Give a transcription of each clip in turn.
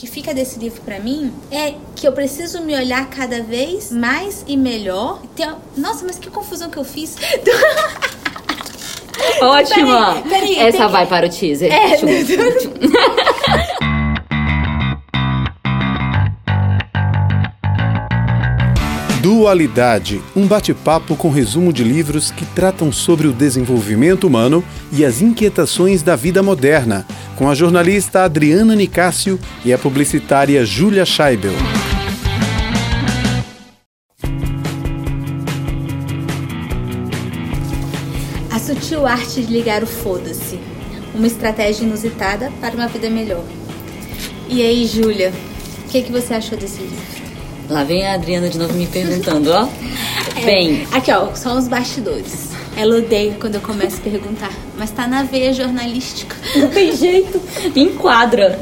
que fica desse livro para mim é que eu preciso me olhar cada vez mais e melhor. Tem... Nossa, mas que confusão que eu fiz. Ótima! Peraí, peraí, Essa vai para o teaser. É, Dualidade, um bate-papo com resumo de livros que tratam sobre o desenvolvimento humano e as inquietações da vida moderna, com a jornalista Adriana Nicásio e a publicitária Júlia Scheibel. A sutil arte de ligar o foda-se. Uma estratégia inusitada para uma vida melhor. E aí, Júlia, o que, que você achou desse livro? Lá vem a Adriana de novo me perguntando, ó. É, Bem. Aqui, ó, só os bastidores. Ela odeia quando eu começo a perguntar, mas tá na veia jornalística. Não tem jeito, enquadra.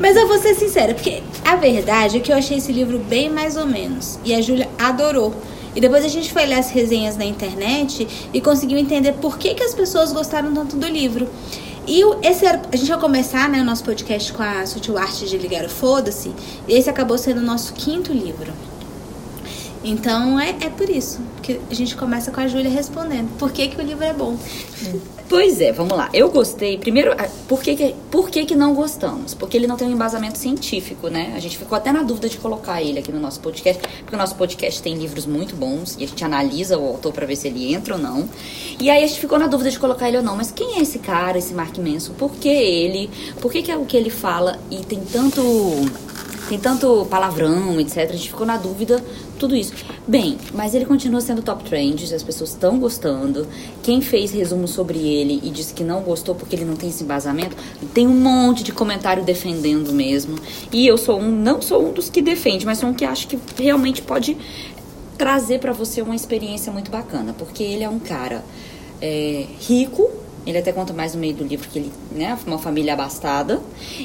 Mas eu vou ser sincera, porque a verdade é que eu achei esse livro bem mais ou menos. E a Júlia adorou. E depois a gente foi ler as resenhas na internet e conseguiu entender por que, que as pessoas gostaram tanto do livro. E esse era, a gente vai começar né, o nosso podcast com a Sutil Arte de Ligar o Foda-se. Esse acabou sendo o nosso quinto livro. Então é, é por isso que a gente começa com a Júlia respondendo. Por que, que o livro é bom? Pois é, vamos lá. Eu gostei. Primeiro, por que, que, por que, que não gostamos? Porque ele não tem um embasamento científico, né? A gente ficou até na dúvida de colocar ele aqui no nosso podcast, porque o nosso podcast tem livros muito bons e a gente analisa o autor para ver se ele entra ou não. E aí a gente ficou na dúvida de colocar ele ou não. Mas quem é esse cara, esse Mark Manson? Por que ele? Por que, que é o que ele fala e tem tanto tem tanto palavrão, etc. A gente ficou na dúvida, tudo isso. Bem, mas ele continua sendo top trend, as pessoas estão gostando. Quem fez resumo sobre ele e disse que não gostou porque ele não tem esse embasamento, tem um monte de comentário defendendo mesmo. E eu sou um, não sou um dos que defende, mas sou um que acho que realmente pode trazer para você uma experiência muito bacana, porque ele é um cara é, rico, ele até conta mais no meio do livro que ele, né, uma família abastada.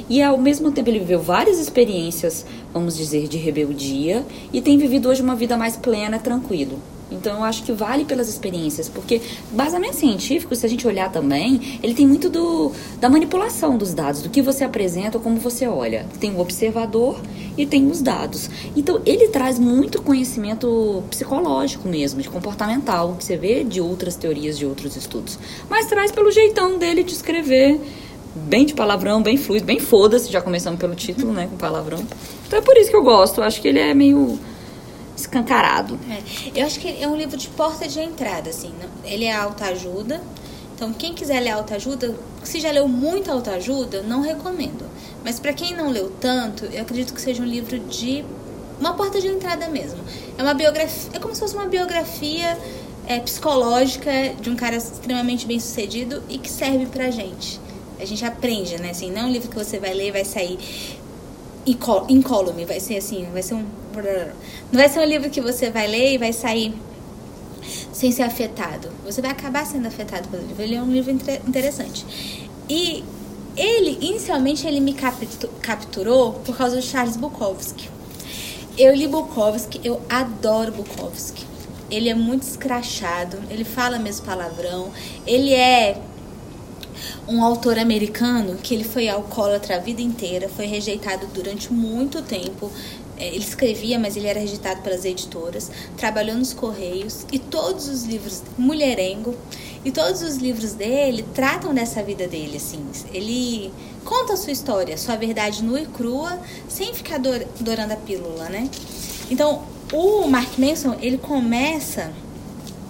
E ao mesmo tempo ele viveu várias experiências, vamos dizer, de rebeldia e tem vivido hoje uma vida mais plena, tranquilo. Então eu acho que vale pelas experiências, porque basamento científico, se a gente olhar também, ele tem muito do, da manipulação dos dados, do que você apresenta como você olha. Tem o observador e tem os dados. Então ele traz muito conhecimento psicológico mesmo, de comportamental, que você vê de outras teorias, de outros estudos. Mas traz pelo jeitão dele de escrever bem de palavrão, bem fluido, bem foda-se, já começamos pelo título, né, com palavrão. Então é por isso que eu gosto, acho que ele é meio escancarado. É, eu acho que é um livro de porta de entrada, assim. Ele é autoajuda. Então, quem quiser ler autoajuda, se já leu muito autoajuda, não recomendo. Mas para quem não leu tanto, eu acredito que seja um livro de uma porta de entrada mesmo. É uma biografia, é como se fosse uma biografia é, psicológica de um cara extremamente bem sucedido e que serve pra gente. A gente aprende, né? Assim, não é um livro que você vai ler e vai sair incólume, vai ser assim, vai ser um. Não vai ser um livro que você vai ler e vai sair sem ser afetado. Você vai acabar sendo afetado pelo livro. Ele é um livro interessante. E ele, inicialmente, ele me capturou por causa do Charles Bukowski. Eu li Bukowski, eu adoro Bukowski. Ele é muito escrachado, ele fala mesmo palavrão, ele é um autor americano que ele foi alcoólatra a vida inteira, foi rejeitado durante muito tempo. É, ele escrevia, mas ele era rejeitado pelas editoras, trabalhou nos Correios e todos os livros, mulherengo, e todos os livros dele tratam dessa vida dele, assim. Ele conta a sua história, sua verdade nua e crua, sem ficar dourando a pílula, né? Então, o Mark Manson, ele começa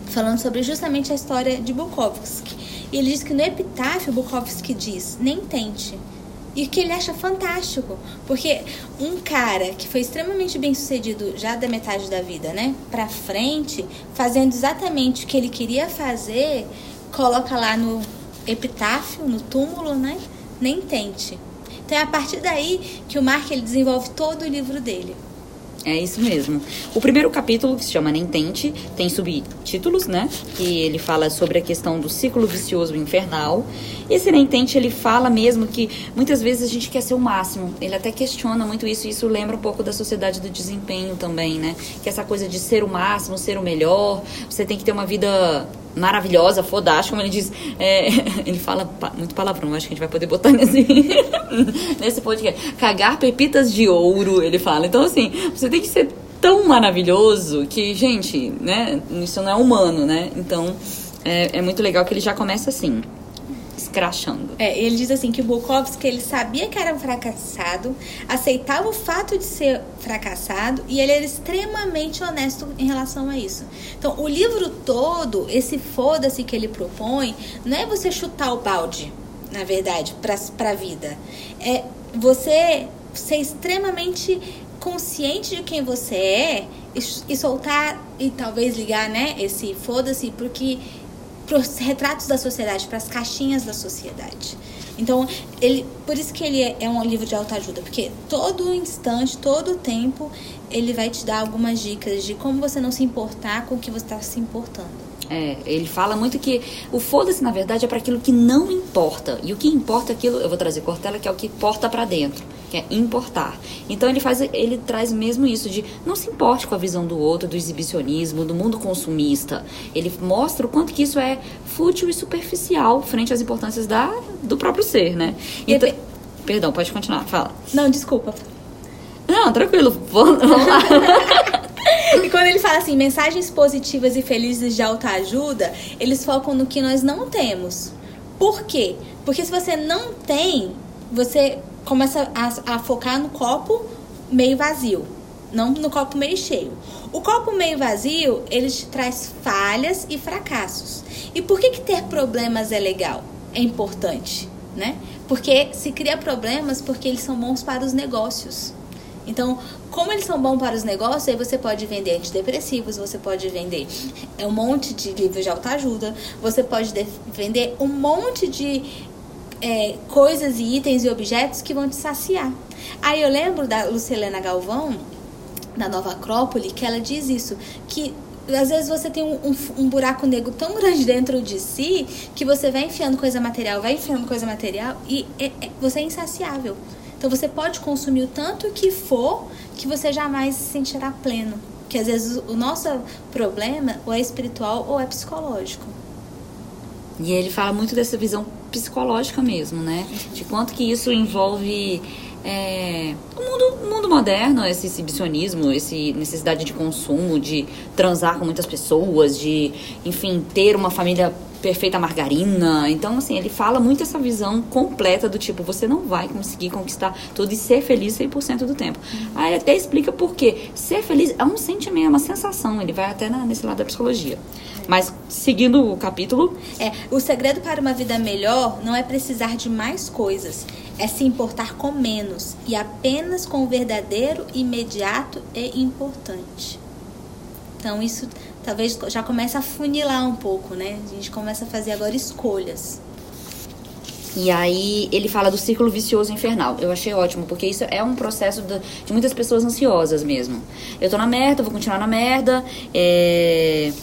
falando sobre justamente a história de Bukowski. E ele diz que no epitáfio Bukowski diz: nem tente. E que ele acha fantástico, porque um cara que foi extremamente bem sucedido já da metade da vida, né, pra frente, fazendo exatamente o que ele queria fazer, coloca lá no epitáfio, no túmulo, né, nem tente. Então é a partir daí que o Mark ele desenvolve todo o livro dele. É isso mesmo. O primeiro capítulo, que se chama Nem Tente, tem subtítulos, né? Que ele fala sobre a questão do ciclo vicioso infernal. Esse Nem Tente, ele fala mesmo que muitas vezes a gente quer ser o máximo. Ele até questiona muito isso, e isso lembra um pouco da sociedade do desempenho também, né? Que essa coisa de ser o máximo, ser o melhor, você tem que ter uma vida maravilhosa, fodástica, como ele diz. É, ele fala muito palavrão, acho que a gente vai poder botar nesse, nesse podcast. Cagar pepitas de ouro, ele fala. Então, assim, você tem que ser tão maravilhoso que, gente, né? Isso não é humano, né? Então, é, é muito legal que ele já começa assim, escrachando. É, ele diz assim que Bukowski ele sabia que era um fracassado, aceitava o fato de ser fracassado e ele era extremamente honesto em relação a isso. Então, o livro todo, esse foda-se que ele propõe, não é você chutar o balde, na verdade, pra, pra vida. É você ser extremamente consciente de quem você é e, e soltar e talvez ligar, né, esse foda-se, porque para os retratos da sociedade, para as caixinhas da sociedade. Então, ele, por isso que ele é, é um livro de autoajuda, porque todo instante, todo tempo, ele vai te dar algumas dicas de como você não se importar com o que você está se importando. É, ele fala muito que o foda-se, na verdade, é para aquilo que não importa. E o que importa é aquilo, eu vou trazer Cortella, que é o que porta para dentro, que é importar. Então ele faz, ele traz mesmo isso de não se importe com a visão do outro, do exibicionismo, do mundo consumista. Ele mostra o quanto que isso é fútil e superficial frente às importâncias da, do próprio ser, né? Então, perdão, pode continuar, fala. Não, desculpa. Não, tranquilo, vamos lá. E quando ele fala assim, mensagens positivas e felizes de autoajuda, eles focam no que nós não temos. Por quê? Porque se você não tem, você começa a, a focar no copo meio vazio, não no copo meio cheio. O copo meio vazio, ele te traz falhas e fracassos. E por que, que ter problemas é legal? É importante, né? Porque se cria problemas porque eles são bons para os negócios. Então, como eles são bons para os negócios, aí você pode vender antidepressivos, você pode vender um monte de livros de autoajuda, você pode de- vender um monte de é, coisas e itens e objetos que vão te saciar. Aí eu lembro da Lucilena Galvão, da Nova Acrópole, que ela diz isso, que às vezes você tem um, um, um buraco negro tão grande dentro de si que você vai enfiando coisa material, vai enfiando coisa material e é- é- você é insaciável. Então você pode consumir o tanto que for que você jamais se sentirá pleno. Que às vezes o nosso problema ou é espiritual ou é psicológico. E ele fala muito dessa visão psicológica mesmo, né? De quanto que isso envolve é, o mundo, mundo moderno, esse exibicionismo, esse necessidade de consumo, de transar com muitas pessoas, de, enfim, ter uma família perfeita margarina. Então, assim, ele fala muito essa visão completa do tipo, você não vai conseguir conquistar tudo e ser feliz 100% do tempo. Aí ele até explica por quê. Ser feliz é um sentimento, é uma sensação. Ele vai até na- nesse lado da psicologia. Mas, seguindo o capítulo, É, o segredo para uma vida melhor não é precisar de mais coisas, é se importar com menos e apenas com o verdadeiro, imediato e importante. Então isso talvez já comece a funilar um pouco, né? A gente começa a fazer agora escolhas. E aí ele fala do círculo vicioso infernal. Eu achei ótimo, porque isso é um processo de, muitas pessoas ansiosas mesmo. Eu tô na merda, vou continuar na merda. é,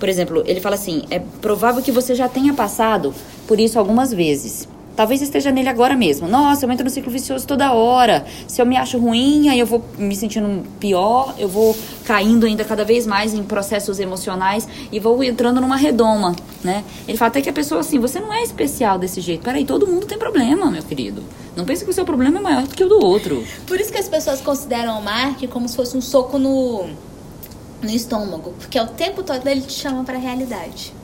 Por exemplo, ele fala assim: é provável que você já tenha passado por isso algumas vezes. Talvez esteja nele agora mesmo. Nossa, eu entro no ciclo vicioso toda hora. Se eu me acho ruim, aí eu vou me sentindo pior, eu vou caindo ainda cada vez mais em processos emocionais e vou entrando numa redoma, né? Ele fala até que a pessoa assim, você não é especial desse jeito. Peraí, todo mundo tem problema, meu querido. Não pense que o seu problema é maior do que o do outro. Por isso que as pessoas consideram o Mark como se fosse um soco no, no estômago, porque o tempo todo ele te chama para a realidade.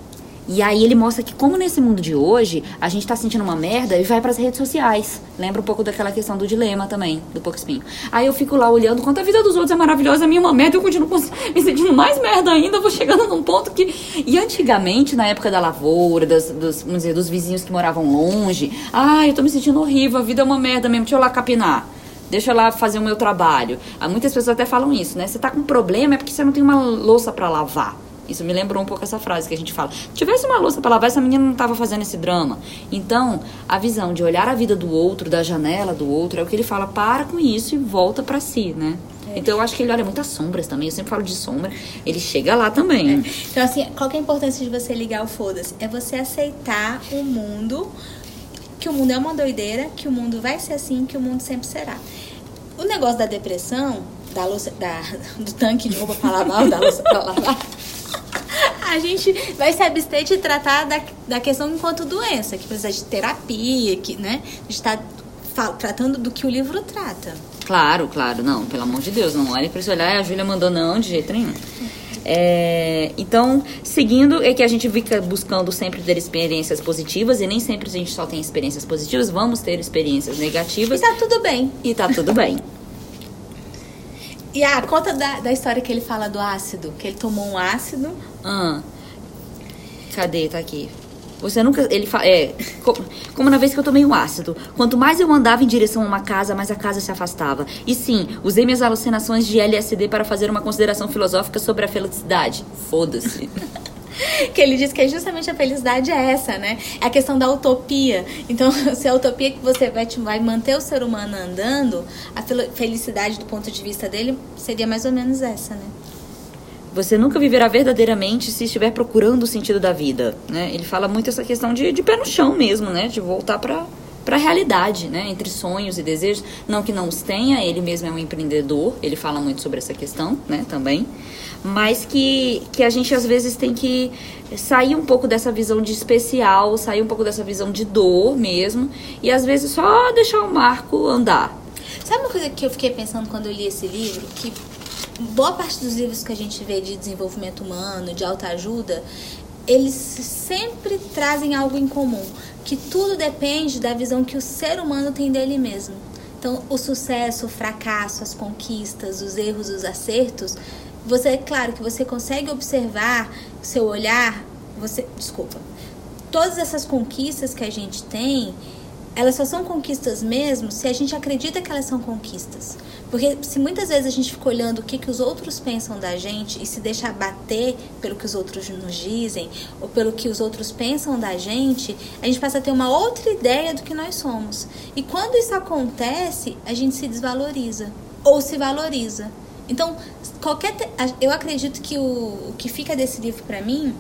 E aí ele mostra que como nesse mundo de hoje, a gente tá sentindo uma merda e vai pras redes sociais. Lembra um pouco daquela questão do dilema também, do pouco espinho. Aí eu fico lá olhando quanto a vida dos outros é maravilhosa, a minha é uma merda, eu continuo me sentindo mais merda ainda, vou chegando num ponto que... E antigamente, na época da lavoura, das, dos, vamos dizer, dos vizinhos que moravam longe, ah, eu tô me sentindo horrível, a vida é uma merda mesmo, deixa eu lá capinar. Deixa eu lá fazer o meu trabalho. Ah, muitas pessoas até falam isso, né? Você tá com problema é porque você não tem uma louça pra lavar. Isso me lembrou um pouco essa frase que a gente fala. Se tivesse uma louça pra lavar, essa menina não tava fazendo esse drama. Então, a visão de olhar a vida do outro, da janela do outro, é o que ele fala, para com isso e volta pra si, né? Então eu acho que ele olha muitas sombras também. Eu sempre falo de sombra. Ele chega lá também. Então, assim, qual que é a importância de você ligar o foda-se? É você aceitar o mundo, que o mundo é uma doideira, que o mundo vai ser assim, que o mundo sempre será. O negócio da depressão, da louça, da, do tanque de roupa pra lavar, da louça pra lavar. A gente vai se abster de tratar da, da questão enquanto doença, que precisa de terapia, que, né? A gente tá tratando do que o livro trata. Claro, claro, não, pelo amor de Deus, não olhe para esse olhar, a Júlia mandou não, de jeito nenhum. É, então, seguindo, é que a gente fica buscando sempre ter experiências positivas e nem sempre a gente só tem experiências positivas, vamos ter experiências negativas. E tá tudo bem. E tá tudo bem. E a conta da, da história que ele fala do ácido, que ele tomou um ácido. Ah, cadê? Tá aqui. Você nunca. Ele fala. É. Como na vez que eu tomei um ácido. Quanto mais eu andava em direção a uma casa, mais a casa se afastava. E sim, usei minhas alucinações de LSD para fazer uma consideração filosófica sobre a felicidade. Foda-se. que ele diz que justamente a felicidade é essa, né? É a questão da utopia. Então, se a utopia que você vai, vai manter o ser humano andando, a felicidade do ponto de vista dele seria mais ou menos essa, né? Você nunca viverá verdadeiramente se estiver procurando o sentido da vida, né? Ele fala muito essa questão de, de pé no chão mesmo, né? De voltar para para a realidade, né? Entre sonhos e desejos, não que não os tenha, ele mesmo é um empreendedor, ele fala muito sobre essa questão, né? Também, mas que que a gente às vezes tem que sair um pouco dessa visão de especial, sair um pouco dessa visão de dor mesmo, e às vezes só deixar o Marco andar. Sabe uma coisa que eu fiquei pensando quando eu li esse livro, que boa parte dos livros que a gente vê de desenvolvimento humano, de autoajuda, eles sempre trazem algo em comum, que tudo depende da visão que o ser humano tem dele mesmo. Então, o sucesso, o fracasso, as conquistas, os erros, os acertos, você é claro que você consegue observar seu olhar, você, desculpa. Todas essas conquistas que a gente tem, elas só são conquistas mesmo se a gente acredita que elas são conquistas. Porque se muitas vezes a gente fica olhando o que, que os outros pensam da gente e se deixa bater pelo que os outros nos dizem ou pelo que os outros pensam da gente, a gente passa a ter uma outra ideia do que nós somos. E quando isso acontece, a gente se desvaloriza ou se valoriza. Então, qualquer eu acredito que o, o que fica desse livro para mim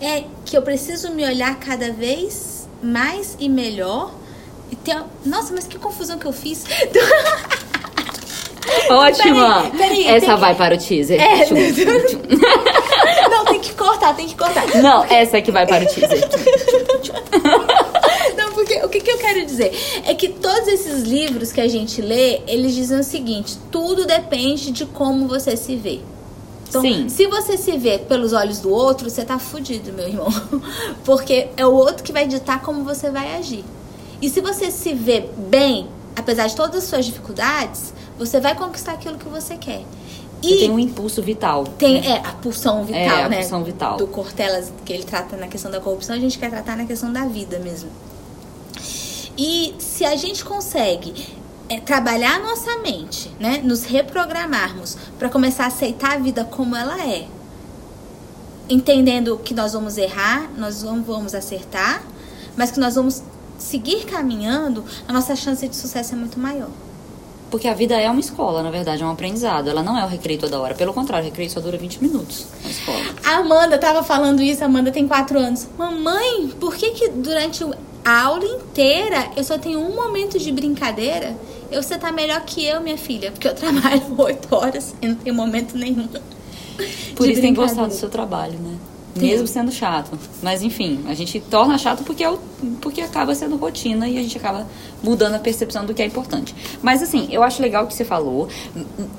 é que eu preciso me olhar cada vez mais e melhor e ter nossa, mas que confusão que eu fiz. Ótima! Peraí, peraí, essa vai para o teaser. É, tchum, tchum. Não, tem que cortar, tem que cortar. Não, essa que vai para o teaser. Não, porque o que, que eu quero dizer? É que todos esses livros que a gente lê, eles dizem o seguinte: tudo depende de como você se vê. Então, Sim. se você se vê pelos olhos do outro, você tá fudido, meu irmão. Porque é o outro que vai ditar como você vai agir. E se você se vê bem, apesar de todas as suas dificuldades, você vai conquistar aquilo que você quer. E tem um impulso vital. Tem, né? é, a pulsão vital, é, a né? pulsão vital. Do Cortelas, que ele trata na questão da corrupção, a gente quer tratar na questão da vida mesmo. E se a gente consegue é, trabalhar a nossa mente, né? Nos reprogramarmos para começar a aceitar a vida como ela é. Entendendo que nós vamos errar, nós não vamos acertar, mas que nós vamos seguir caminhando, a nossa chance de sucesso é muito maior. Porque a vida é uma escola, na verdade, é um aprendizado. Ela não é o recreio toda hora. Pelo contrário, o recreio só dura 20 minutos na escola. A Amanda tava falando isso, a Amanda tem 4 anos. Mamãe, por que que durante a aula inteira eu só tenho um momento de brincadeira? Eu, você tá melhor que eu, minha filha, porque eu trabalho 8 horas e não tenho momento nenhum. Por isso tem gostar do seu trabalho, né? Mesmo sendo chato. Mas enfim, a gente torna chato porque, é o, porque acaba sendo rotina e a gente acaba mudando a percepção do que é importante. Mas assim, eu acho legal o que você falou.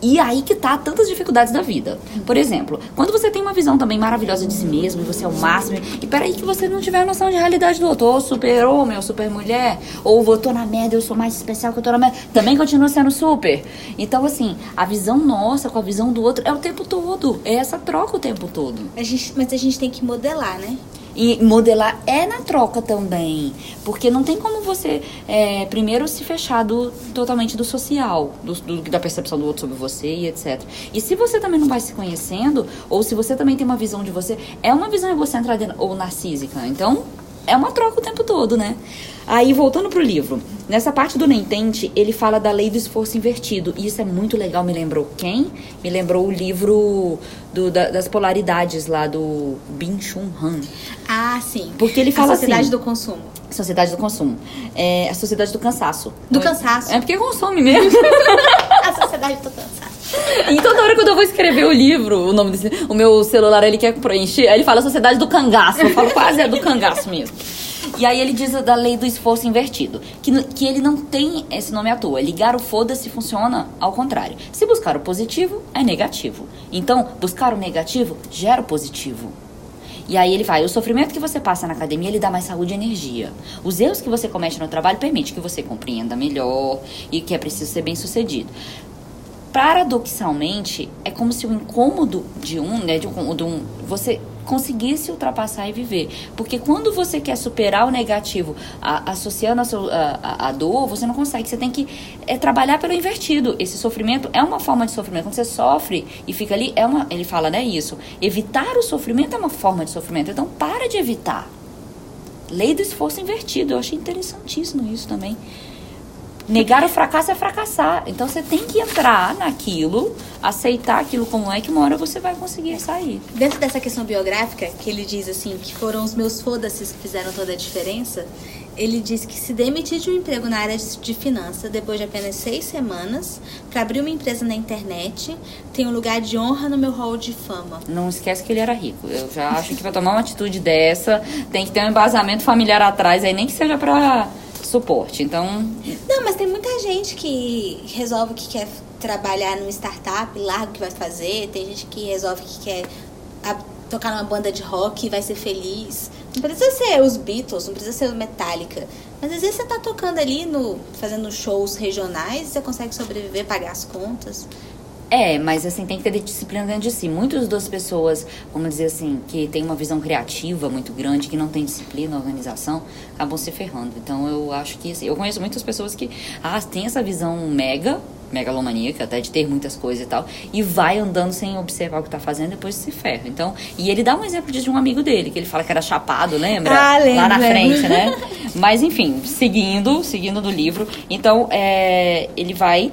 E aí que tá tantas dificuldades da vida. Por exemplo, quando você tem uma visão também maravilhosa de si mesmo, e você é o máximo, e peraí que você não tiver noção de realidade do outro, ou super homem, ou super mulher, ou eu tô na merda, eu sou mais especial que eu tô na merda, também continua sendo super. Então, assim, a visão nossa com a visão do outro é o tempo todo. É essa troca o tempo todo. A gente, mas a gente tem que modelar, né? E modelar é na troca também. Porque não tem como você, é, primeiro, se fechar do, totalmente do social, do, do, da percepção do outro sobre você e etc. E se você também não vai se conhecendo, ou se você também tem uma visão de você, é uma visão egocêntrica ou narcísica. Então, é uma troca o tempo todo, né? Aí, voltando pro livro, nessa parte do Nem Tente, ele fala da lei do esforço invertido. E isso é muito legal. Me lembrou quem? Me lembrou o livro do, da, das polaridades lá do Bin Chun Han. Ah, sim. Porque ele fala a sociedade assim, do consumo. Sociedade do consumo. É a sociedade do cansaço. Do cansaço. É porque consome mesmo. a sociedade do cansaço. Então, na hora quando eu vou escrever o livro, o nome desse, o meu celular ele quer preencher, aí ele fala Sociedade do Cangaço. Eu falo quase é do cangaço mesmo. E aí ele diz da lei do esforço invertido, que, que ele não tem esse nome à toa. Ligar o foda-se funciona ao contrário. Se buscar o positivo, é negativo. Então, buscar o negativo gera o positivo. E aí ele vai, o sofrimento que você passa na academia, ele dá mais saúde e energia. Os erros que você comete no trabalho permite que você compreenda melhor e que é preciso ser bem sucedido paradoxalmente, é como se o incômodo de um, né, de um, de um, você conseguisse ultrapassar e viver. Porque quando você quer superar o negativo a, associando a, sua, a, a, dor, você não consegue. Você tem que é, trabalhar pelo invertido. Esse sofrimento é uma forma de sofrimento. Quando você sofre e fica ali, é uma, ele fala, né, isso. Evitar o sofrimento é uma forma de sofrimento. Então, para de evitar. Lei do esforço invertido. Eu achei interessantíssimo isso também. Negar o fracasso é fracassar. Então você tem que entrar naquilo, aceitar aquilo como é, que uma hora você vai conseguir sair. Dentro dessa questão biográfica, que ele diz assim, que foram os meus foda-se que fizeram toda a diferença, ele diz que se demitir de um emprego na área de finanças depois de apenas seis semanas para abrir uma empresa na internet tem um lugar de honra no meu hall de fama. Não esquece que ele era rico. Eu já acho que para tomar uma atitude dessa tem que ter um embasamento familiar atrás aí, nem que seja para suporte. Então. Não, mas tem muita gente que resolve que quer trabalhar numa startup, larga o que vai fazer. Tem gente que resolve que quer tocar numa banda de rock e vai ser feliz. Não precisa ser os Beatles, não precisa ser o Metallica. Mas às vezes você tá tocando ali no. fazendo shows regionais você consegue sobreviver, pagar as contas. É, mas assim, tem que ter disciplina dentro de si. Muitas das pessoas, vamos dizer assim, que tem uma visão criativa muito grande, que não tem disciplina, organização, acabam se ferrando. Então eu acho que, assim, eu conheço muitas pessoas que, ah, tem essa visão mega, megalomaníaca, até de ter muitas coisas e tal, e vai andando sem observar o que tá fazendo, depois se ferra. Então, e ele dá um exemplo de um amigo dele, que ele fala que era chapado, lembra? Ah, lembro, Lá na frente, né? Mas enfim, seguindo, seguindo do livro. Então, é, ele vai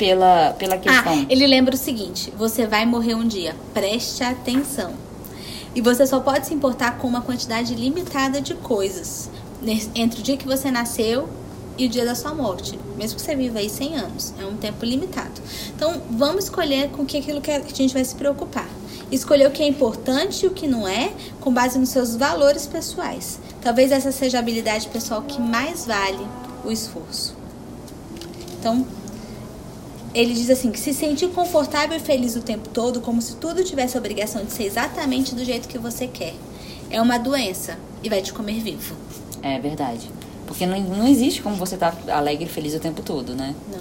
pela, pela questão. Ah, ele lembra o seguinte: você vai morrer um dia, preste atenção. E você só pode se importar com uma quantidade limitada de coisas entre o dia que você nasceu e o dia da sua morte. Mesmo que você viva aí 100 anos, é um tempo limitado. Então, vamos escolher com que aquilo que a gente vai se preocupar. Escolher o que é importante e o que não é, com base nos seus valores pessoais. Talvez essa seja a habilidade pessoal que mais vale o esforço. Então, ele diz assim, que se sentir confortável e feliz o tempo todo, como se tudo tivesse a obrigação de ser exatamente do jeito que você quer, é uma doença e vai te comer vivo. É verdade. Porque não, não existe como você estar tá alegre e feliz o tempo todo, né? Não.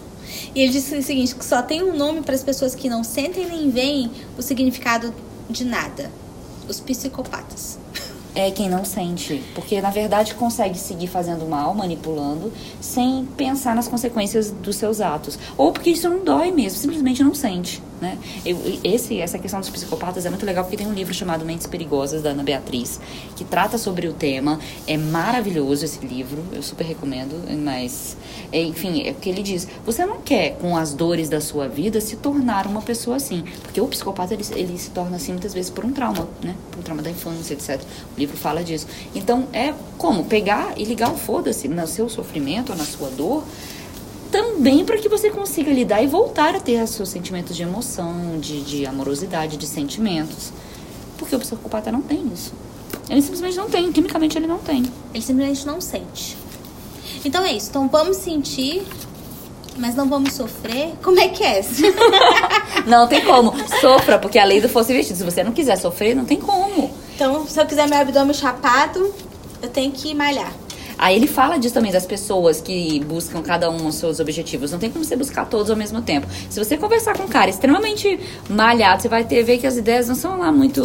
E ele disse o seguinte, que só tem um nome para as pessoas que não sentem nem veem o significado de nada. Os psicopatas. É quem não sente. Porque, na verdade, consegue seguir fazendo mal, manipulando, sem pensar nas consequências dos seus atos. Ou porque isso não dói mesmo, simplesmente não sente. Né? Eu, esse, essa questão dos psicopatas é muito legal porque tem um livro chamado Mentes Perigosas, da Ana Beatriz, que trata sobre o tema. É maravilhoso esse livro, eu super recomendo, mas, enfim, é o que ele diz. Você não quer, com as dores da sua vida, se tornar uma pessoa assim. Porque o psicopata, ele, ele se torna assim muitas vezes por um trauma, né? Por um trauma da infância, etc. O livro fala disso. Então, é como pegar e ligar o foda-se no seu sofrimento na sua dor também para que você consiga lidar e voltar a ter os seus sentimentos de emoção, de, de amorosidade, de sentimentos. Porque o psicopata não tem isso. Ele simplesmente não tem, quimicamente ele não tem. Ele simplesmente não sente. Então é isso. Então vamos sentir, mas não vamos sofrer. Como é que é? não tem como. Sofra, porque a lei do fosse vestido. Se você não quiser sofrer, não tem como. Então, se eu quiser meu abdômen chapado, eu tenho que malhar. Aí ele fala disso também das pessoas que buscam cada um os seus objetivos. Não tem como você buscar todos ao mesmo tempo. Se você conversar com um cara extremamente malhado, você vai ter ver que as ideias não são lá muito.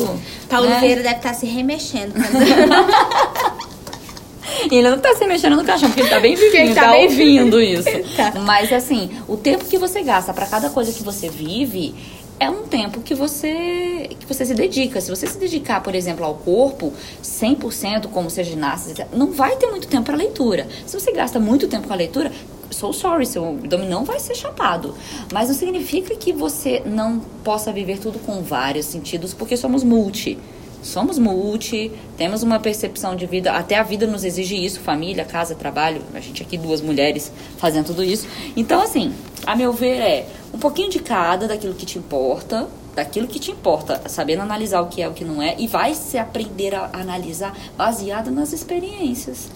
Paulo né? Vieira deve estar se remexendo. E ele não tá se mexendo no caixão, porque ele tá bem vivinho, ele tá, tá bem ouvindo isso. tá. Mas assim, o tempo que você gasta para cada coisa que você vive é um tempo que você que você se dedica. Se você se dedicar, por exemplo, ao corpo 100%, como ser ginasta, não vai ter muito tempo para leitura. Se você gasta muito tempo com a leitura, sou sorry, seu abdômen não vai ser chapado. Mas não significa que você não possa viver tudo com vários sentidos, porque somos multi. Somos multi, temos uma percepção de vida, até a vida nos exige isso, família, casa, trabalho, a gente aqui duas mulheres fazendo tudo isso. Então, assim, a meu ver é um pouquinho de cada daquilo que te importa, daquilo que te importa, sabendo analisar o que é o que não é e vai se aprender a analisar baseado nas experiências.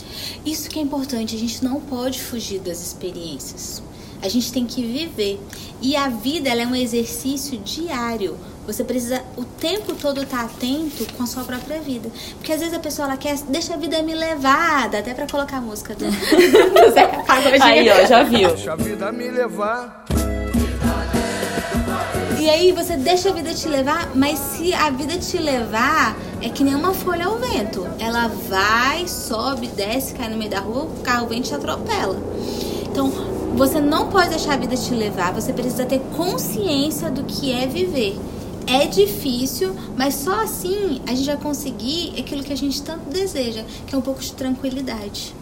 Isso que é importante, a gente não pode fugir das experiências. A gente tem que viver. E a vida ela é um exercício diário. Você precisa o tempo todo estar atento com a sua própria vida. Porque às vezes a pessoa ela quer, deixa a vida me levar, dá até pra colocar a música do Zeca Pagodinho. Aí, ó, já viu. Deixa a vida me levar. E aí você deixa a vida te levar, mas se a vida te levar, é que nem uma folha ao vento. Ela vai, sobe, desce, cai no meio da rua, o carro vem e te atropela. Então, você não pode deixar a vida te levar, você precisa ter consciência do que é viver. É difícil, mas só assim a gente vai conseguir aquilo que a gente tanto deseja, que é um pouco de tranquilidade.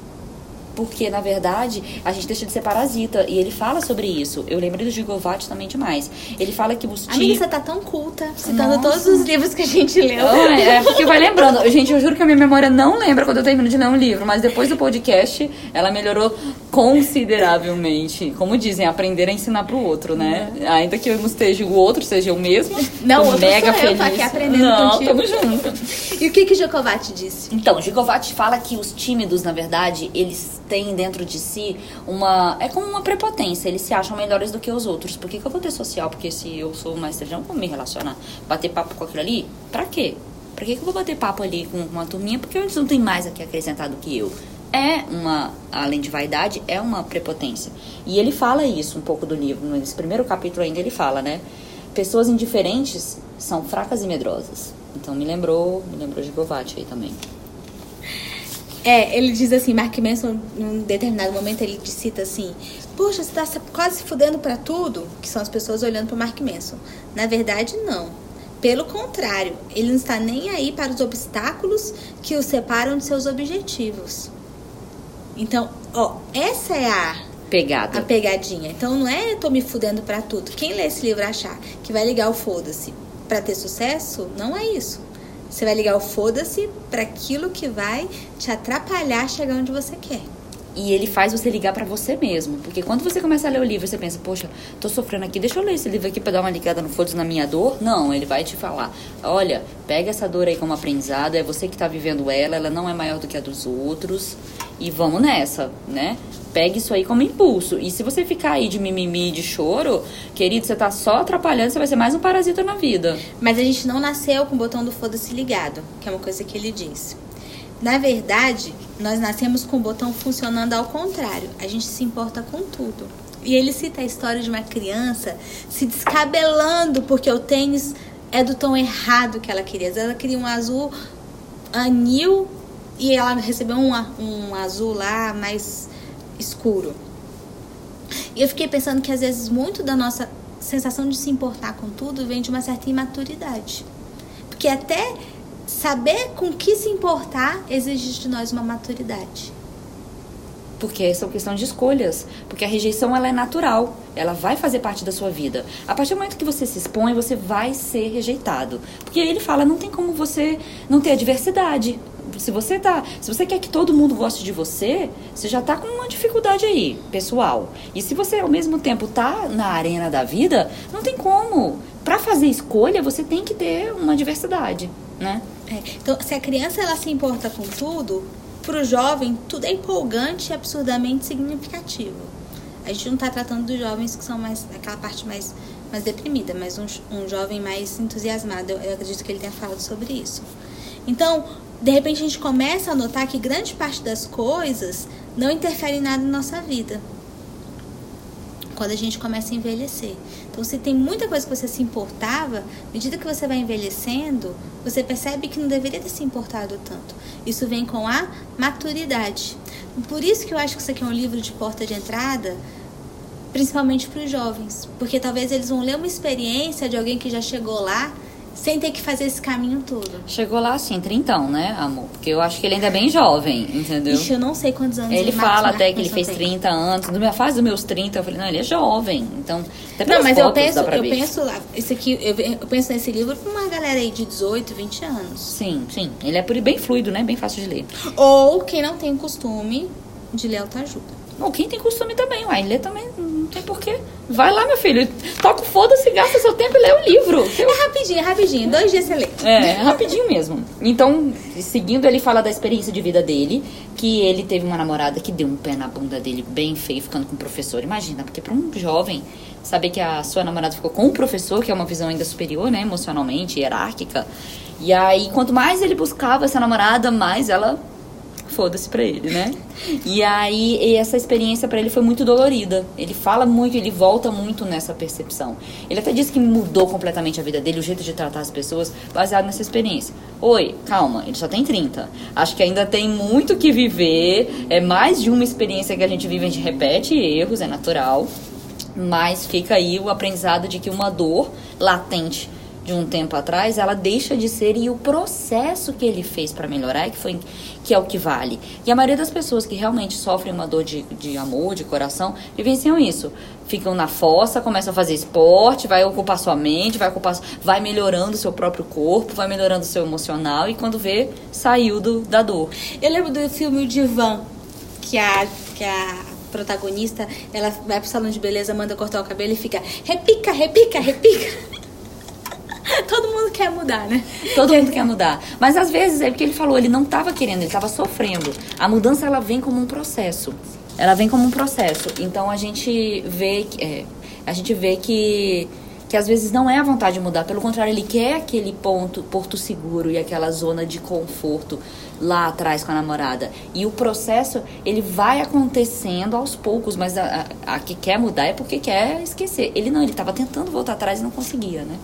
Porque, na verdade, a gente deixa de ser parasita. E ele fala sobre isso. Eu lembrei do Gigovati também demais. Ele fala que os Amiga, ti- você tá tão culta, citando Nossa. todos os livros que a gente leu. Ah, é, porque vai lembrando. Gente, eu juro que a minha memória não lembra quando eu termino de ler um livro, mas depois do podcast, ela melhorou consideravelmente. Como dizem, aprender a ensinar pro outro, né? Ainda que eu não esteja o outro, seja eu mesmo. Não, tô outro mega sou eu, feliz. tô aqui aprendendo não, contigo. tamo junto. E o que que Jacobati disse? Então, Gigovati fala que os tímidos, na verdade, eles têm dentro de si uma. É como uma prepotência, eles se acham melhores do que os outros. Por que, que eu vou ter social? Porque se eu sou uma estrela, vou me relacionar. Bater papo com aquilo ali? Pra quê? Pra que, que eu vou bater papo ali com uma turminha? Porque eles não têm mais aqui acrescentado que eu. É uma, além de vaidade, é uma prepotência. E ele fala isso um pouco do livro. Nesse primeiro capítulo ainda ele fala, né? Pessoas indiferentes são fracas e medrosas. Então me lembrou, me lembrou de Govati aí também. É, ele diz assim, Mark Manson, num determinado momento, ele cita assim, poxa, você tá se- quase se fudendo pra tudo, que são as pessoas olhando pro Mark Manson. Na verdade, não. Pelo contrário, ele não está nem aí para os obstáculos que o separam de seus objetivos. Então, ó, essa é a Pegada. a pegadinha. Então não é tô me fudendo pra tudo. Quem lê esse livro achar que vai ligar o foda-se pra ter sucesso, não é isso. Você vai ligar o foda-se pra aquilo que vai te atrapalhar chegar onde você quer. E ele faz você ligar pra você mesmo. Porque quando você começa a ler o livro, você pensa, poxa, tô sofrendo aqui, deixa eu ler esse livro aqui pra dar uma ligada no foda na minha dor. Não, ele vai te falar, olha, pega essa dor aí como aprendizado, é você que tá vivendo ela, ela não é maior do que a dos outros. E vamos nessa, né? Pegue isso aí como impulso. E se você ficar aí de mimimi, de choro, querido, você tá só atrapalhando, você vai ser mais um parasita na vida. Mas a gente não nasceu com o botão do foda-se ligado, que é uma coisa que ele diz. Na verdade, nós nascemos com o botão funcionando ao contrário. A gente se importa com tudo. E ele cita a história de uma criança se descabelando porque o tênis é do tom errado que ela queria. Ela queria um azul anil e ela recebeu um, um azul lá mais escuro. E eu fiquei pensando que às vezes muito da nossa sensação de se importar com tudo vem de uma certa imaturidade. Porque até saber com que se importar exige de nós uma maturidade. Porque são questão de escolhas. Porque a rejeição ela é natural. Ela vai fazer parte da sua vida. A partir do momento que você se expõe, você vai ser rejeitado. Porque ele fala, não tem como você não ter a diversidade. Se você tá, se você quer que todo mundo goste de você, você já tá com uma dificuldade aí, pessoal. E se você ao mesmo tempo tá na arena da vida, não tem como. Pra fazer escolha, você tem que ter uma diversidade, né? É, Então, se a criança ela se importa com tudo, pro jovem tudo é empolgante e absurdamente significativo. A gente não tá tratando dos jovens que são mais aquela parte mais mais deprimida, mas um, um jovem mais entusiasmado. Eu, eu acredito que ele tenha falado sobre isso. Então, de repente a gente começa a notar que grande parte das coisas não interfere em nada na nossa vida. Quando a gente começa a envelhecer. Então, se tem muita coisa que você se importava, à medida que você vai envelhecendo, você percebe que não deveria ter se importado tanto. Isso vem com a maturidade. Por isso que eu acho que isso aqui é um livro de porta de entrada, principalmente para os jovens. Porque talvez eles vão ler uma experiência de alguém que já chegou lá sem ter que fazer esse caminho todo. Chegou lá assim, trintão, né, amor? Porque eu acho que ele ainda é bem jovem, entendeu? Ixi, eu não sei quantos anos Ele Marcos fala até que ele fez tem. 30 anos. Na fase dos meus 30, eu falei, não, ele é jovem. Então, até Não, mas eu penso, eu ver. penso lá, isso aqui, eu, eu penso nesse livro pra uma galera aí de 18, 20 anos. Sim, sim. Ele é por bem fluido, né? Bem fácil de ler. Ou quem não tem costume de ler autoajuda. Bom, quem tem costume também, uai, ler também. Tem porquê. Vai lá, meu filho. Toca o foda-se, gasta seu tempo e lê o livro. É rapidinho, é rapidinho. Dois dias você lê. É, rapidinho mesmo. Então, seguindo, ele fala da experiência de vida dele, que ele teve uma namorada que deu um pé na bunda dele bem feio, ficando com o professor. Imagina, porque para um jovem saber que a sua namorada ficou com o professor, que é uma visão ainda superior, né, emocionalmente, hierárquica. E aí, quanto mais ele buscava essa namorada, mais ela foda-se pra ele, né? E aí, e essa experiência para ele foi muito dolorida. Ele fala muito, ele volta muito nessa percepção. Ele até diz que mudou completamente a vida dele, o jeito de tratar as pessoas, baseado nessa experiência. Oi, calma, ele só tem 30. Acho que ainda tem muito que viver. É mais de uma experiência que a gente vive, a gente repete erros, é natural. Mas fica aí o aprendizado de que uma dor latente de um tempo atrás, ela deixa de ser e o processo que ele fez para melhorar é que foi que é o que vale. E a maioria das pessoas que realmente sofrem uma dor de, de amor, de coração, vivenciam isso. Ficam na fossa, começam a fazer esporte, vai ocupar sua mente, vai ocupar, vai melhorando seu próprio corpo, vai melhorando seu emocional e quando vê, saiu do, da dor. Eu lembro do filme O Divã, que a, que a protagonista, ela vai pro salão de beleza, manda cortar o cabelo e fica repica, repica, repica. Todo mundo quer mudar, né? Todo mundo quer mudar. Mas às vezes é porque ele falou, ele não estava querendo, ele estava sofrendo. A mudança ela vem como um processo. Ela vem como um processo. Então a gente vê, é, a gente vê que que às vezes não é a vontade de mudar, pelo contrário, ele quer aquele ponto, porto seguro e aquela zona de conforto lá atrás com a namorada. E o processo, ele vai acontecendo aos poucos, mas a, a, a que quer mudar é porque quer esquecer. Ele não, ele estava tentando voltar atrás e não conseguia, né?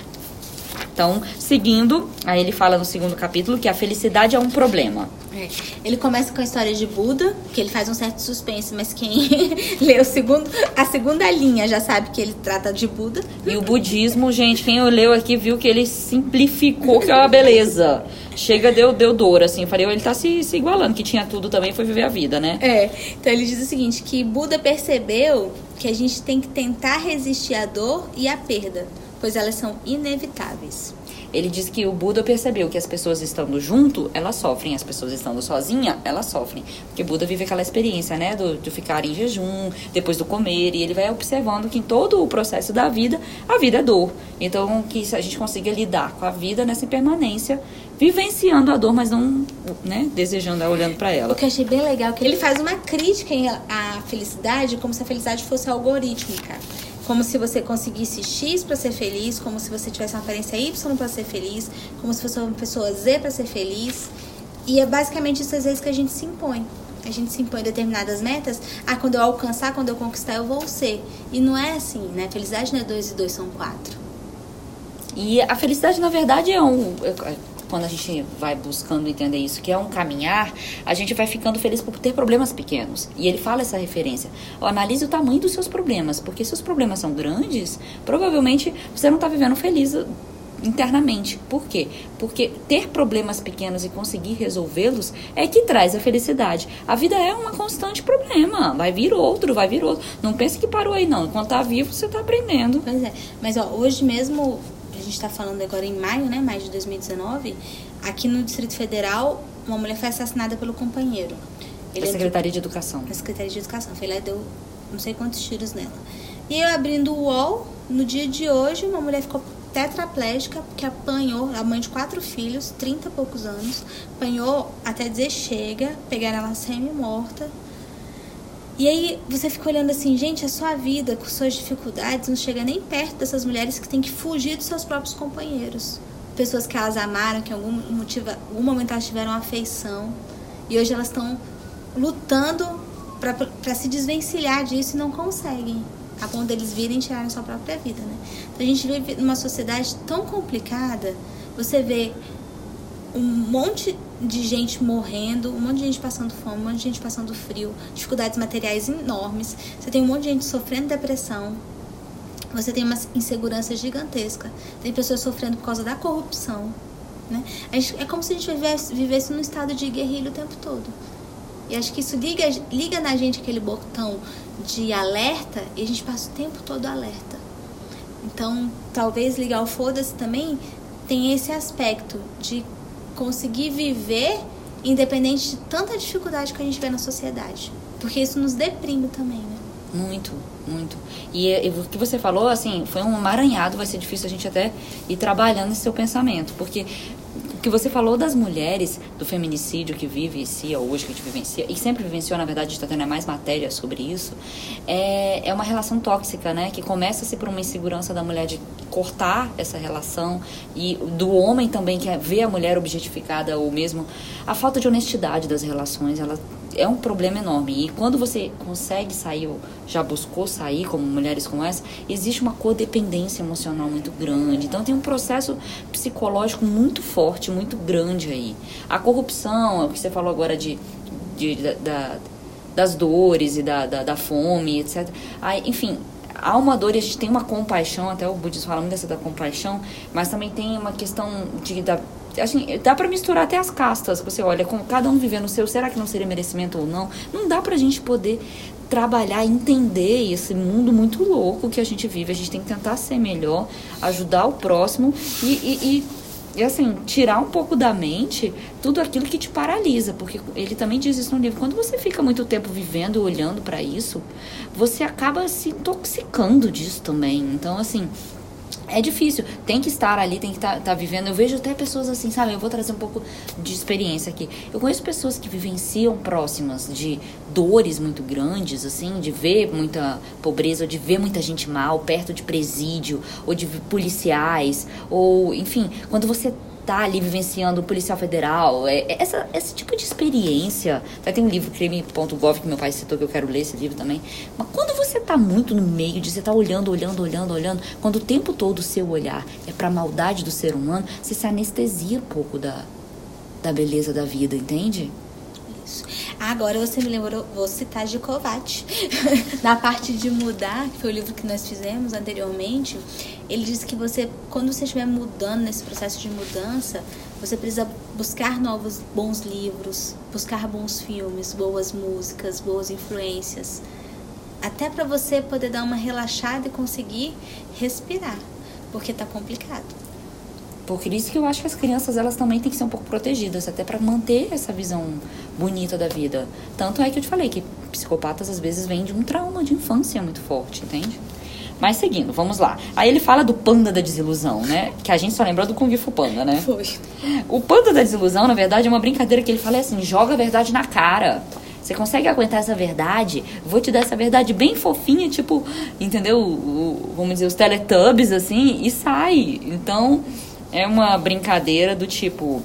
Então, seguindo, aí ele fala no segundo capítulo que a felicidade é um problema. É. Ele começa com a história de Buda, que ele faz um certo suspense, mas quem lê o segundo, a segunda linha já sabe que ele trata de Buda. E o budismo, gente, quem leu aqui viu que ele simplificou, que é uma beleza. Chega, deu, deu dor, assim. Falei, ele tá se, se igualando, que tinha tudo também, foi viver a vida, né? É. Então ele diz o seguinte, que Buda percebeu que a gente tem que tentar resistir à dor e à perda pois elas são inevitáveis. Ele diz que o Buda percebeu que as pessoas estando junto, elas sofrem, as pessoas estando sozinha, elas sofrem. Porque Buda vive aquela experiência, né, do, de ficar em jejum, depois do comer, e ele vai observando que em todo o processo da vida, a vida é dor. Então, que a gente consiga lidar com a vida nessa impermanência, vivenciando a dor, mas não, né, desejando, olhando para ela. O que eu achei bem legal é que ele faz uma crítica à felicidade, como se a felicidade fosse algorítmica como se você conseguisse X para ser feliz, como se você tivesse uma aparência Y para ser feliz, como se fosse uma pessoa Z para ser feliz. E é basicamente isso às vezes que a gente se impõe. A gente se impõe determinadas metas. Ah, quando eu alcançar, quando eu conquistar, eu vou ser. E não é assim, né? Felicidade não é dois e dois são quatro. E a felicidade, na verdade, é um quando a gente vai buscando entender isso, que é um caminhar, a gente vai ficando feliz por ter problemas pequenos. E ele fala essa referência. Analise o tamanho dos seus problemas, porque se os problemas são grandes, provavelmente você não está vivendo feliz internamente. Por quê? Porque ter problemas pequenos e conseguir resolvê-los é que traz a felicidade. A vida é uma constante problema. Vai vir outro, vai vir outro. Não pense que parou aí, não. Enquanto tá vivo, você tá aprendendo. Pois é. Mas ó, hoje mesmo gente está falando agora em maio, né, maio de 2019, aqui no Distrito Federal, uma mulher foi assassinada pelo companheiro. Ele da Secretaria de Educação. Da Secretaria de Educação. Foi lá e deu não sei quantos tiros nela. E eu abrindo o UOL, no dia de hoje, uma mulher ficou tetraplégica porque apanhou, a mãe de quatro filhos, 30 e poucos anos, apanhou até dizer chega, pegaram ela semi-morta e aí você fica olhando assim, gente, a sua vida com suas dificuldades não chega nem perto dessas mulheres que têm que fugir dos seus próprios companheiros. Pessoas que elas amaram, que em algum, motivo, algum momento elas tiveram afeição. E hoje elas estão lutando para se desvencilhar disso e não conseguem. A ponto deles virem e tirarem sua própria vida, né? Então a gente vive numa sociedade tão complicada. Você vê um monte de gente morrendo, um monte de gente passando fome, um monte de gente passando frio, dificuldades materiais enormes. Você tem um monte de gente sofrendo depressão. Você tem uma insegurança gigantesca. Tem pessoas sofrendo por causa da corrupção. Né? É como se a gente vivesse, vivesse num estado de guerrilha o tempo todo. E acho que isso liga, liga na gente aquele botão de alerta e a gente passa o tempo todo alerta. Então, talvez ligar o foda-se também tem esse aspecto de conseguir viver independente de tanta dificuldade que a gente vê na sociedade. Porque isso nos deprime também, né? Muito, muito. E, e o que você falou, assim, foi um emaranhado, vai ser difícil a gente até ir trabalhando esse seu pensamento. Porque que você falou das mulheres, do feminicídio que vivencia hoje, que a gente vivencia, e sempre vivenciou, na verdade, a gente está tendo mais matéria sobre isso, é, é uma relação tóxica, né? Que começa-se por uma insegurança da mulher de cortar essa relação, e do homem também, que é vê a mulher objetificada, ou mesmo a falta de honestidade das relações, ela é um problema enorme. E quando você consegue sair, ou já buscou sair, como mulheres como essa, existe uma codependência emocional muito grande. Então tem um processo psicológico muito forte, muito grande aí. A corrupção, é o que você falou agora de, de da, das dores e da, da, da fome, etc. Aí, enfim, há uma dor e a gente tem uma compaixão, até o budismo fala muito dessa da compaixão, mas também tem uma questão de, da assim, dá para misturar até as castas. Você olha, como cada um vivendo o seu, será que não seria merecimento ou não? Não dá pra gente poder trabalhar, entender esse mundo muito louco que a gente vive. A gente tem que tentar ser melhor, ajudar o próximo e, e, e, e assim, tirar um pouco da mente tudo aquilo que te paralisa, porque ele também diz isso no livro. Quando você fica muito tempo vivendo, olhando para isso, você acaba se intoxicando disso também. Então, assim, é difícil, tem que estar ali, tem que estar tá, tá vivendo. Eu vejo até pessoas assim, sabe? Eu vou trazer um pouco de experiência aqui. Eu conheço pessoas que vivenciam próximas de dores muito grandes, assim, de ver muita pobreza, ou de ver muita gente mal perto de presídio, ou de policiais, ou enfim, quando você tá ali vivenciando o policial federal, é, é, essa, esse tipo de experiência. Até tem um livro, crime.gov, que meu pai citou, que eu quero ler esse livro também. Mas quando você tá muito no meio de você tá olhando, olhando, olhando, olhando, quando o tempo todo o seu olhar é pra maldade do ser humano, você se anestesia um pouco da, da beleza da vida, entende? Isso. Agora você me lembrou, vou citar de. Na parte de mudar, que foi o livro que nós fizemos anteriormente, ele diz que você, quando você estiver mudando nesse processo de mudança, você precisa buscar novos bons livros, buscar bons filmes, boas músicas, boas influências, até para você poder dar uma relaxada e conseguir respirar, porque tá complicado. Por isso que eu acho que as crianças elas também têm que ser um pouco protegidas, até para manter essa visão bonita da vida. Tanto é que eu te falei que psicopatas às vezes vêm de um trauma de infância muito forte, entende? Mas seguindo, vamos lá. Aí ele fala do panda da desilusão, né? Que a gente só lembrou do Kung Fu Panda, né? Foi. O panda da desilusão, na verdade, é uma brincadeira que ele fala assim: joga a verdade na cara. Você consegue aguentar essa verdade? Vou te dar essa verdade bem fofinha, tipo, entendeu? O, vamos dizer, os Teletubbies, assim, e sai. Então, é uma brincadeira do tipo.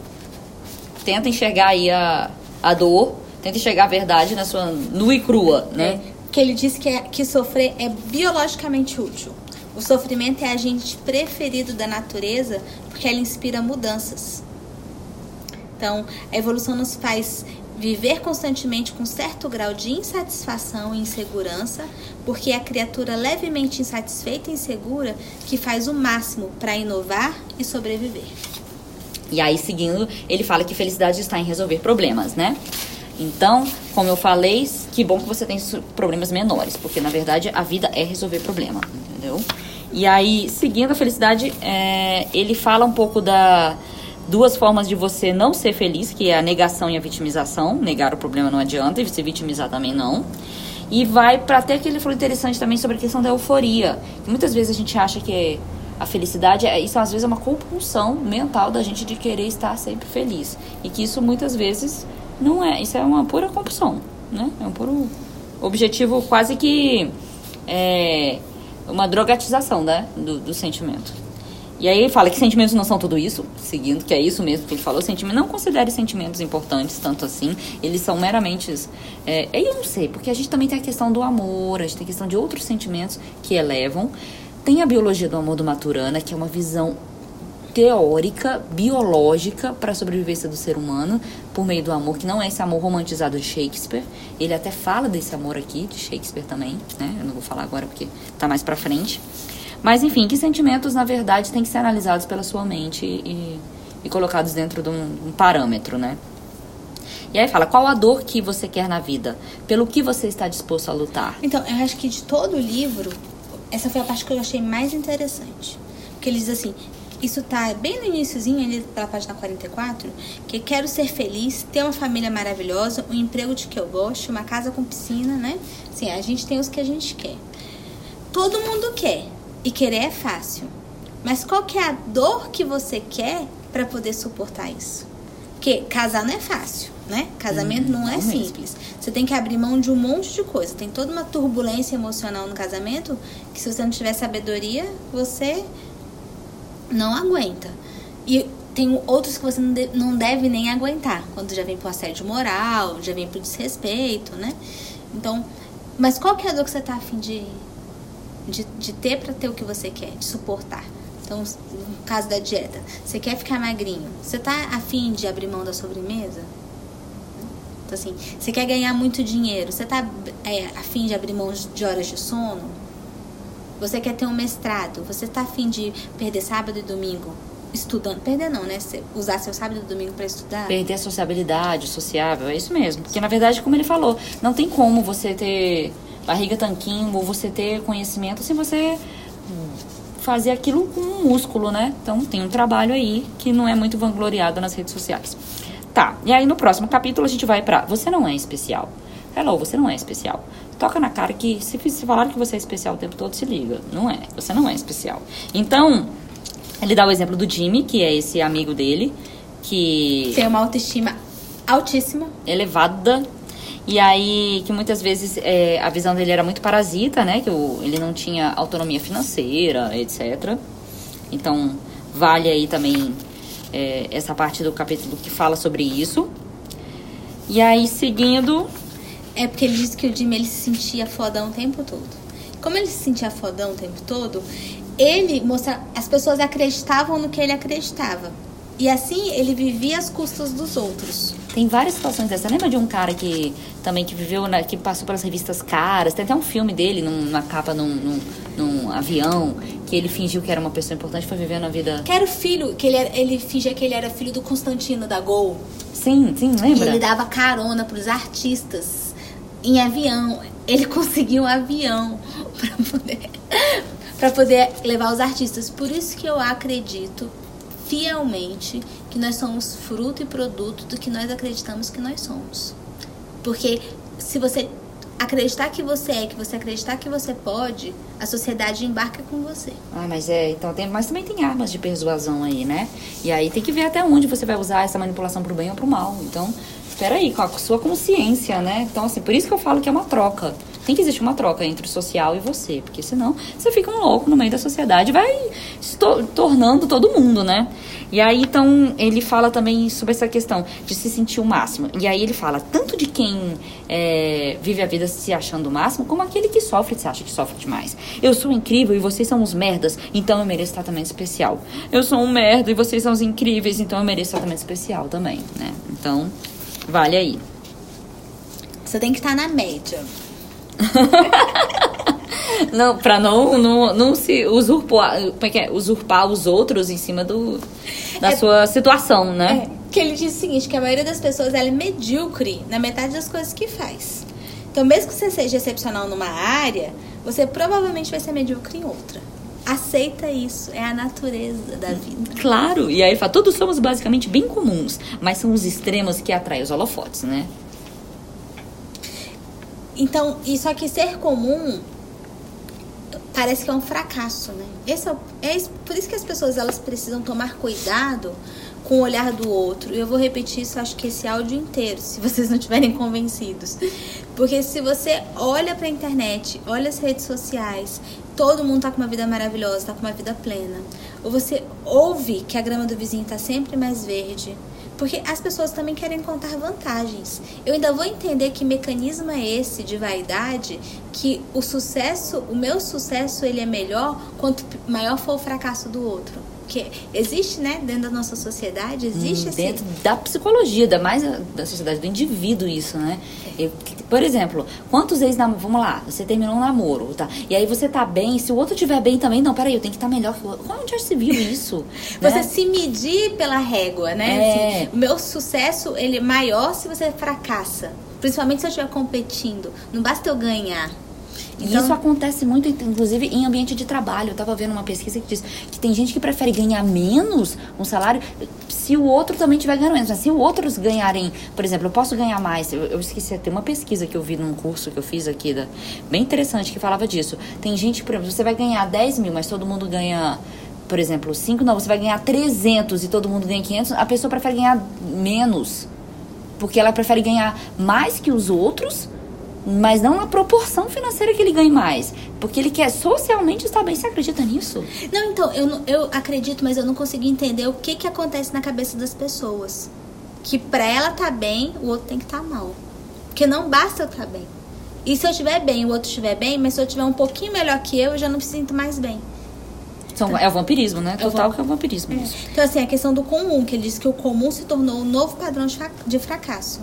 Tenta enxergar aí a, a dor, tenta enxergar a verdade na sua nua e crua, né? É, que ele diz que, é, que sofrer é biologicamente útil. O sofrimento é agente preferido da natureza porque ela inspira mudanças. Então, a evolução nos faz viver constantemente com certo grau de insatisfação e insegurança, porque é a criatura levemente insatisfeita e insegura que faz o máximo para inovar e sobreviver. E aí, seguindo, ele fala que felicidade está em resolver problemas, né? Então, como eu falei, que bom que você tem problemas menores, porque na verdade a vida é resolver problema, entendeu? E aí, seguindo a felicidade, é, ele fala um pouco da duas formas de você não ser feliz, que é a negação e a vitimização. Negar o problema não adianta, e se vitimizar também não. E vai para até que ele falou interessante também sobre a questão da euforia. Que muitas vezes a gente acha que a felicidade é isso às vezes é uma compulsão mental da gente de querer estar sempre feliz e que isso muitas vezes não é isso é uma pura compulsão né é um puro objetivo quase que é uma drogatização né do, do sentimento e aí ele fala que sentimentos não são tudo isso, seguindo que é isso mesmo que ele falou. Sentimento, não considere sentimentos importantes tanto assim. Eles são meramente. É, eu não sei, porque a gente também tem a questão do amor, a gente tem a questão de outros sentimentos que elevam. Tem a biologia do amor do Maturana, que é uma visão teórica, biológica para a sobrevivência do ser humano por meio do amor, que não é esse amor romantizado de Shakespeare. Ele até fala desse amor aqui, de Shakespeare também, né? Eu não vou falar agora porque tá mais para frente. Mas enfim, que sentimentos na verdade têm que ser analisados pela sua mente e, e colocados dentro de um, um parâmetro, né? E aí fala, qual a dor que você quer na vida? Pelo que você está disposto a lutar? Então, eu acho que de todo o livro, essa foi a parte que eu achei mais interessante. Porque ele diz assim, isso tá bem no iníciozinho, ali pela página 44, que quero ser feliz, ter uma família maravilhosa, um emprego de que eu gosto, uma casa com piscina, né? Sim, a gente tem os que a gente quer. Todo mundo quer, e querer é fácil. Mas qual que é a dor que você quer para poder suportar isso? Porque casar não é fácil, né? Casamento não é não mesmo. simples. Você tem que abrir mão de um monte de coisa. Tem toda uma turbulência emocional no casamento que se você não tiver sabedoria, você não aguenta. E tem outros que você não, de- não deve nem aguentar. Quando já vem pro assédio moral, já vem pro desrespeito, né? Então, mas qual que é a dor que você tá afim de, de, de ter pra ter o que você quer, de suportar? Então, no caso da dieta, você quer ficar magrinho, você tá afim de abrir mão da sobremesa? Então, assim, você quer ganhar muito dinheiro, você tá é, afim de abrir mão de horas de sono? Você quer ter um mestrado, você tá afim de perder sábado e domingo estudando? Perder não, né? Usar seu sábado e domingo pra estudar? Perder a sociabilidade, sociável, é isso mesmo. Porque na verdade, como ele falou, não tem como você ter barriga tanquinho ou você ter conhecimento se você fazer aquilo com um músculo, né? Então tem um trabalho aí que não é muito vangloriado nas redes sociais. Tá, e aí no próximo capítulo a gente vai pra Você não é especial. Hello, você não é especial. Toca na cara que se, se falar que você é especial o tempo todo, se liga. Não é, você não é especial. Então, ele dá o exemplo do Jimmy, que é esse amigo dele, que Tem uma autoestima altíssima. elevada. E aí, que muitas vezes é, a visão dele era muito parasita, né? Que o, ele não tinha autonomia financeira, etc. Então, vale aí também é, essa parte do capítulo que fala sobre isso. E aí, seguindo, É porque ele disse que o Jimmy ele se sentia fodão o tempo todo. Como ele se sentia fodão o tempo todo, ele mostra, as pessoas acreditavam no que ele acreditava. E assim ele vivia às custas dos outros. tem várias situações dessas. Você lembra de um cara que também que viveu, na, que passou pelas revistas caras? Tem até um filme dele num- numa capa num, num, num avião, que ele fingiu que era uma pessoa importante, foi vivendo a vida. Que era o filho, que ele, era- ele fingia que ele era filho do Constantino da Gol. Sim, sim, E lembra? ele dava carona pros artistas em avião. Ele conseguiu um avião pra poder, pra poder levar os artistas. Por isso que eu acredito fielmente que nós somos fruto e produto do que nós acreditamos que nós somos. Porque se você acreditar que você é, que você acreditar que você pode, a sociedade embarca com você. Ah, mas é, então tem, mas também tem armas de persuasão aí, né? E aí tem que ver até onde você vai usar essa manipulação pro bem ou pro mal. Então, espera aí, com a sua consciência, né? Então, assim, por isso que eu falo que é uma troca. Tem que existir uma troca entre o social e você, porque senão você fica um louco no meio da sociedade vai se to- tornando todo mundo, né? E aí, então, ele fala também sobre essa questão de se sentir o máximo. E aí ele fala tanto de quem é, vive a vida se achando o máximo, como aquele que sofre se acha que sofre demais. Eu sou incrível e vocês são uns merdas, então eu mereço tratamento especial. Eu sou um merda e vocês são os incríveis, então eu mereço tratamento especial também, né? Então, vale aí. Você tem que estar na média. Não, pra não, não, não se usurpar, como é que é? usurpar os outros em cima do, da É- sua situação, né? É, que ele diz o seguinte, que a maioria das pessoas ela é medíocre na metade das coisas que faz. Então, mesmo que você seja excepcional numa área, você provavelmente vai ser medíocre em outra. Aceita isso, é a natureza da vida. Claro, e aí ele fala, todos somos basicamente bem comuns, mas são os extremos que atraem os holofotes, né? Então, e só que ser comum parece que é um fracasso, né? Esse é, é por isso que as pessoas elas precisam tomar cuidado com o olhar do outro. E eu vou repetir isso, acho que esse áudio inteiro, se vocês não estiverem convencidos. Porque se você olha pra internet, olha as redes sociais, todo mundo tá com uma vida maravilhosa, tá com uma vida plena. Ou você ouve que a grama do vizinho tá sempre mais verde. Porque as pessoas também querem contar vantagens. Eu ainda vou entender que mecanismo é esse de vaidade que o sucesso, o meu sucesso, ele é melhor quanto maior for o fracasso do outro. Porque existe, né, dentro da nossa sociedade, existe Hum, esse... dentro da psicologia, da mais da sociedade, do indivíduo isso, né? Eu- por exemplo, quantos ex namoros vamos lá, você terminou um namoro, tá? E aí você tá bem, se o outro tiver bem também, não, peraí, eu tenho que estar melhor que o outro. Onde já se viu isso? Você né? se medir pela régua, né? É. Assim, o meu sucesso, ele é maior se você fracassa. Principalmente se eu estiver competindo. Não basta eu ganhar. E Então- isso acontece muito, inclusive, em ambiente de trabalho. Eu tava vendo uma pesquisa que diz que tem gente que prefere ganhar menos um salário se o outro também tiver ganhando menos. Mas se os outros ganharem, por exemplo, eu posso ganhar mais. Eu, eu esqueci, tem uma pesquisa que eu vi num curso que eu fiz aqui, da, bem interessante, que falava disso. Tem gente que, por exemplo, você vai ganhar 10 mil, mas todo mundo ganha por exemplo, 5, não, você vai ganhar 300 e todo mundo ganha 500, a pessoa prefere ganhar menos. Porque ela prefere ganhar mais que os outros, mas não na proporção financeira que ele ganhe mais. Porque ele quer socialmente estar bem. Você acredita nisso? Não, então, eu, eu acredito, mas eu não consegui entender o que que acontece na cabeça das pessoas. Que pra ela tá bem, o outro tem que estar mal. Porque não basta eu estar bem. E se eu estiver bem, o outro estiver bem, mas se eu estiver um pouquinho melhor que eu, eu já não me sinto mais bem. São, é o vampirismo, né? É Total que é o vampirismo. isso. Então, assim, a questão do comum, que ele diz que o comum se tornou o novo padrão de fracasso.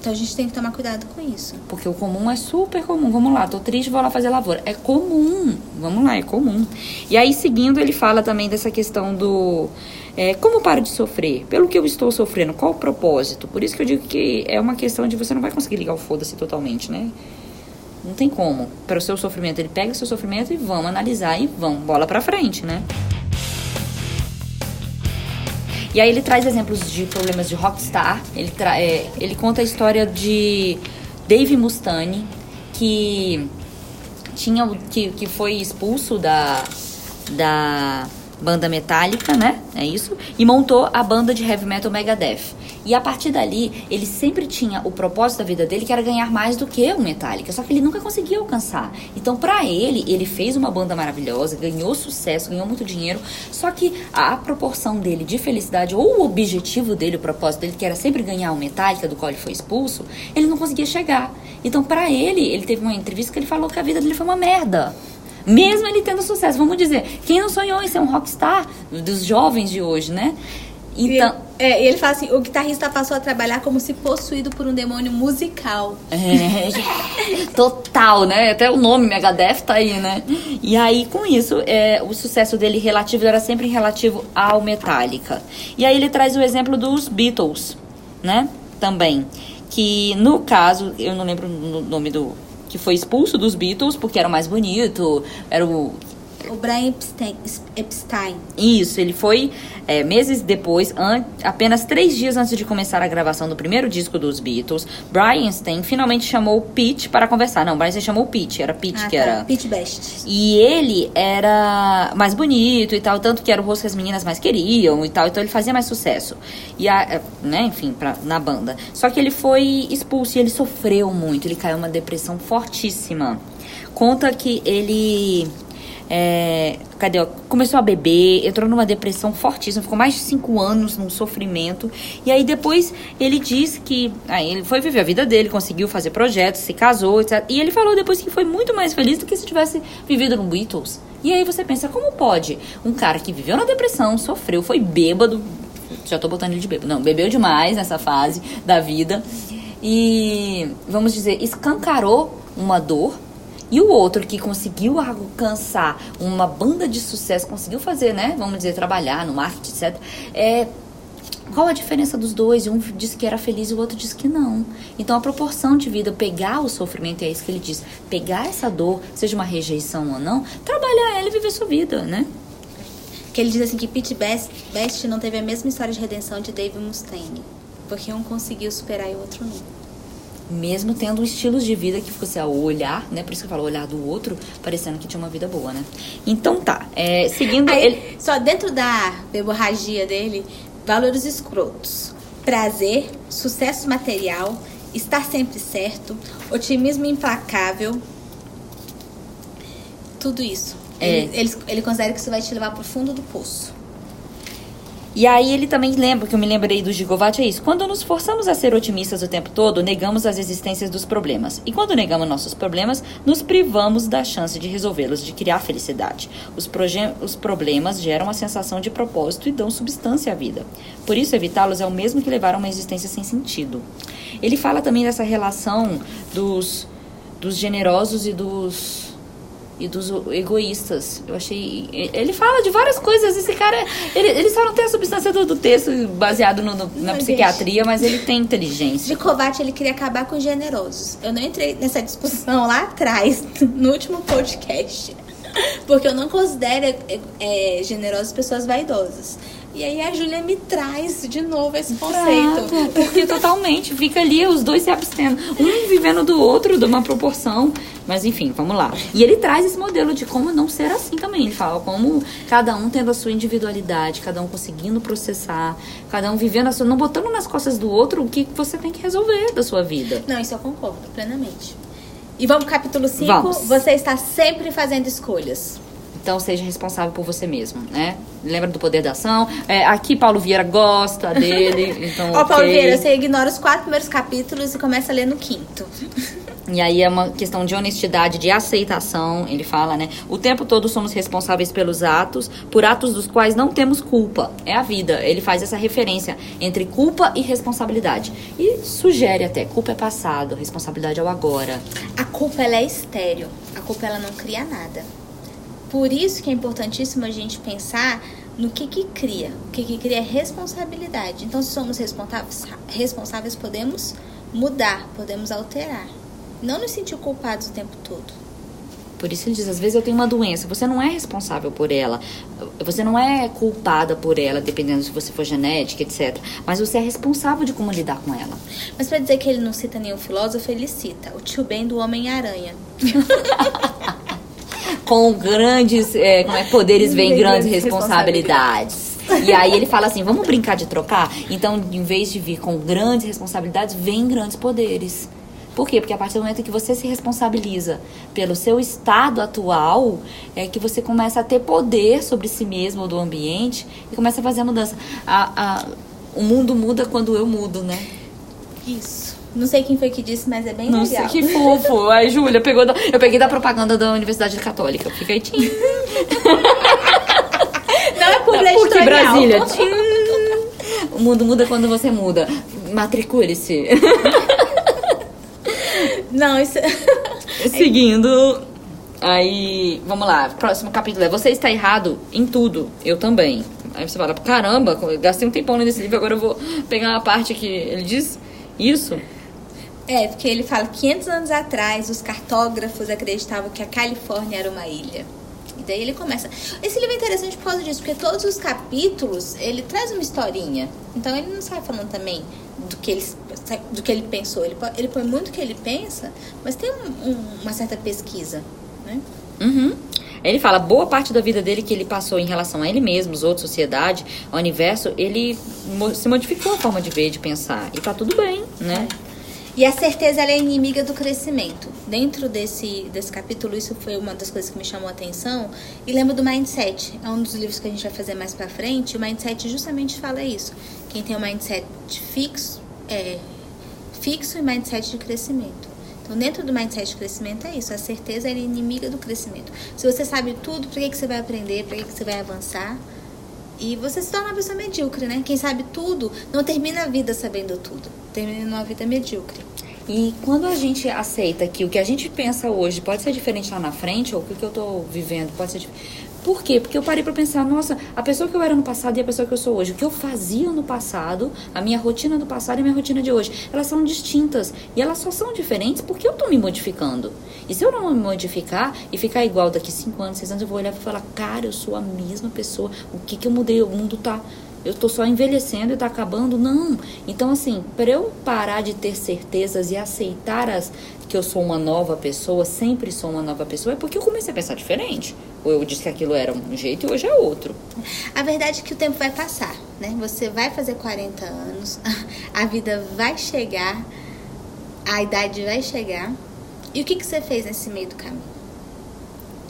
Então a gente tem que tomar cuidado com isso. Porque o comum é super comum. Vamos lá, tô triste, vou lá fazer lavoura. É comum. Vamos lá, é comum. E aí, seguindo, ele fala também dessa questão do. é, como paro de sofrer? Pelo que eu estou sofrendo, qual o propósito? Por isso que eu digo que é uma questão de você não vai conseguir ligar o foda-se totalmente, né? Não tem como. Para o seu sofrimento, ele pega o seu sofrimento e vamos analisar e vamos, bola pra frente, né? E aí ele traz exemplos de problemas de rockstar. Ele, é, ele conta a história de Dave Mustaine, que tinha que, que foi expulso da, da banda metálica, né? É isso. E montou a banda de heavy metal Megadeth. E a partir dali, ele sempre tinha o propósito da vida dele, que era ganhar mais do que o Metallica. Só que ele nunca conseguia alcançar. Então, pra ele, ele fez uma banda maravilhosa, ganhou sucesso, ganhou muito dinheiro. Só que a proporção dele de felicidade, ou o objetivo dele, o propósito dele, que era sempre ganhar o Metallica, do qual ele foi expulso, ele não conseguia chegar. Então, pra ele, ele teve uma entrevista que ele falou que a vida dele foi uma merda. Mesmo ele tendo sucesso, vamos dizer, quem não sonhou em ser um rockstar dos jovens de hoje, né? Então, E, é, e ele fala assim: o guitarrista passou a trabalhar como se possuído por um demônio musical. É, total, né? Até o nome Megadeth tá aí, né? E aí, com isso, é, o sucesso dele relativo era sempre relativo ao Metallica. E aí ele traz o exemplo dos Beatles, né? Também. Que no caso, eu não lembro o nome do. Que foi expulso dos Beatles porque era o mais bonito, era o O Brian Epstein. Epstein. isso, ele foi é, meses depois, apenas três dias antes de começar a gravação do primeiro disco dos Beatles, Brian Stein finalmente chamou o Pete para conversar. Não, Brian Stein chamou o Pete, era Pete Ah, que tá. era. Pete Best. E ele era mais bonito e tal, tanto que era o rosto que as meninas mais queriam e tal, então ele fazia mais sucesso. E a, é, né, enfim, pra, na banda. Só que ele foi expulso e ele sofreu muito, ele caiu em uma depressão fortíssima. Conta que ele é, cadê? ó? Começou a beber, entrou numa depressão fortíssima, ficou mais de cinco anos num sofrimento. E aí depois ele diz que. Aí ele foi viver a vida dele, conseguiu fazer projetos, se casou, etc. E ele falou depois que foi muito mais feliz do que se tivesse vivido no Beatles. E aí você pensa, como pode um cara que viveu na depressão, sofreu, foi bêbado. Já tô botando ele de bêbado. Não, bebeu demais nessa fase da vida. E, vamos dizer, escancarou uma dor e o outro que conseguiu alcançar uma banda de sucesso, conseguiu fazer, né? Vamos dizer, trabalhar no marketing, etc. É, qual a diferença dos dois? Um disse que era feliz e o outro disse que não. Então a proporção de vida, pegar o sofrimento, é isso que ele diz, pegar essa dor, seja uma rejeição ou não, trabalhar ela e viver sua vida, né? Que ele diz assim que Pete Best, Best não teve a mesma história de redenção de Dave Mustaine. Porque um conseguiu superar e o outro não. Mesmo tendo estilos de vida que fosse ao olhar, né? Por isso que eu falo olhar do outro, parecendo que tinha uma vida boa, né? Então tá, é, seguindo Aí, ele. só dentro da hemorragia dele, valores escrotos. Prazer, sucesso material, estar sempre certo, otimismo implacável. Tudo isso. É. Ele, ele, ele considera que isso vai te levar pro fundo do poço. E aí ele também lembra, que eu me lembrei do Gigovati, é isso. Quando nos forçamos a ser otimistas o tempo todo, negamos as existências dos problemas. E quando negamos nossos problemas, nos privamos da chance de resolvê-los, de criar felicidade. Os, os problemas geram a sensação de propósito e dão substância à vida. Por isso, evitá-los é o mesmo que levar a uma existência sem sentido. Ele fala também dessa relação dos, dos generosos e dos e dos egoístas. Eu achei. Ele fala de várias coisas. Esse cara. Ele, ele só não tem a substância do, do texto baseado no, no, na psiquiatria, mas ele tem inteligência. De Kovács, ele queria acabar com os generosos. Eu não entrei nessa discussão lá atrás, no último podcast. Porque eu não considero é, é, generosos pessoas vaidosas. E aí a Júlia me traz de novo esse conceito. Exato, porque totalmente fica ali os dois se abstendo, um vivendo do outro, de uma proporção. Mas enfim, vamos lá. E ele traz esse modelo de como não ser assim também. Ele fala como cada um tendo a sua individualidade, cada um conseguindo processar, cada um vivendo a sua. não botando nas costas do outro o que você tem que resolver da sua vida. Não, isso eu concordo plenamente. E vamos capítulo 5. Você está sempre fazendo escolhas. Então seja responsável por você mesmo, né? Lembra do poder da ação. É, aqui Paulo Vieira gosta dele. Então, Ó, okay. Paulo Vieira, você ignora os quatro primeiros capítulos e começa a ler no quinto. E aí é uma questão de honestidade, de aceitação. Ele fala, né? O tempo todo somos responsáveis pelos atos, por atos dos quais não temos culpa. É a vida. Ele faz essa referência entre culpa e responsabilidade. E sugere até, culpa é passado, responsabilidade é o agora. A culpa ela é estéreo. A culpa ela não cria nada. Por isso que é importantíssimo a gente pensar no que que cria. O que que cria é responsabilidade. Então, se somos responsáveis, responsáveis podemos mudar, podemos alterar. Não nos sentir culpados o tempo todo. Por isso ele diz, às vezes eu tenho uma doença, você não é responsável por ela, você não é culpada por ela, dependendo se você for genética, etc. Mas você é responsável de como lidar com ela. Mas para dizer que ele não cita nenhum filósofo, ele cita o tio Ben do Homem-Aranha. com grandes é, como é, poderes vem grandes responsabilidades. E aí ele fala assim, vamos brincar de trocar? Então, em vez de vir com grandes responsabilidades, vem grandes poderes. Por quê? Porque a partir do momento que você se responsabiliza pelo seu estado atual, é que você começa a ter poder sobre si mesmo ou do ambiente e começa a fazer a mudança. A, a, o mundo muda quando eu mudo, né? Isso. Não sei quem foi que disse, mas é bem legal. Sei, que fofo. Ai, Júlia, pegou da, eu peguei da propaganda da Universidade Católica. Aí, tim. Não é publicidade. Brasília. Tim. O mundo muda quando você muda. Matricule-se. Não, isso... Seguindo... Aí, vamos lá. Próximo capítulo é Você está errado em tudo. Eu também. Aí você fala, caramba, gastei um tempão nesse livro, agora eu vou pegar a parte que ele diz isso. É, porque ele fala 500 anos atrás os cartógrafos acreditavam que a Califórnia era uma ilha. E daí ele começa. Esse livro é interessante por causa disso, porque todos os capítulos ele traz uma historinha. Então ele não sai falando também do que ele, do que ele pensou. Ele, ele põe muito o que ele pensa, mas tem um, um, uma certa pesquisa, né? Uhum. Ele fala, boa parte da vida dele que ele passou em relação a ele mesmo, os outros, sociedade, ao universo, ele se modificou a forma de ver, de pensar. E tá tudo bem, né? É. E a certeza é inimiga do crescimento. Dentro desse, desse capítulo, isso foi uma das coisas que me chamou a atenção. E lembro do Mindset. É um dos livros que a gente vai fazer mais pra frente. O Mindset justamente fala isso. Quem tem um mindset fixo, é, fixo e mindset de crescimento. Então, dentro do mindset de crescimento é isso. A certeza é inimiga do crescimento. Se você sabe tudo, para que, que você vai aprender? Para que, que você vai avançar? E você se torna uma pessoa medíocre, né? Quem sabe tudo não termina a vida sabendo tudo. Termina uma vida medíocre. E quando a gente aceita que o que a gente pensa hoje pode ser diferente lá na frente, ou o que eu estou vivendo pode ser diferente. Por quê? Porque eu parei para pensar, nossa, a pessoa que eu era no passado e a pessoa que eu sou hoje, o que eu fazia no passado, a minha rotina do passado e a minha rotina de hoje, elas são distintas e elas só são diferentes porque eu tô me modificando. E se eu não me modificar e ficar igual daqui 5 anos, 6 anos, eu vou olhar e falar, cara, eu sou a mesma pessoa. O que que eu mudei? O mundo tá eu tô só envelhecendo e tá acabando. Não. Então, assim, para eu parar de ter certezas e aceitar as, que eu sou uma nova pessoa, sempre sou uma nova pessoa, é porque eu comecei a pensar diferente. Ou eu disse que aquilo era um jeito e hoje é outro. A verdade é que o tempo vai passar, né? Você vai fazer 40 anos, a vida vai chegar, a idade vai chegar. E o que, que você fez nesse meio do caminho?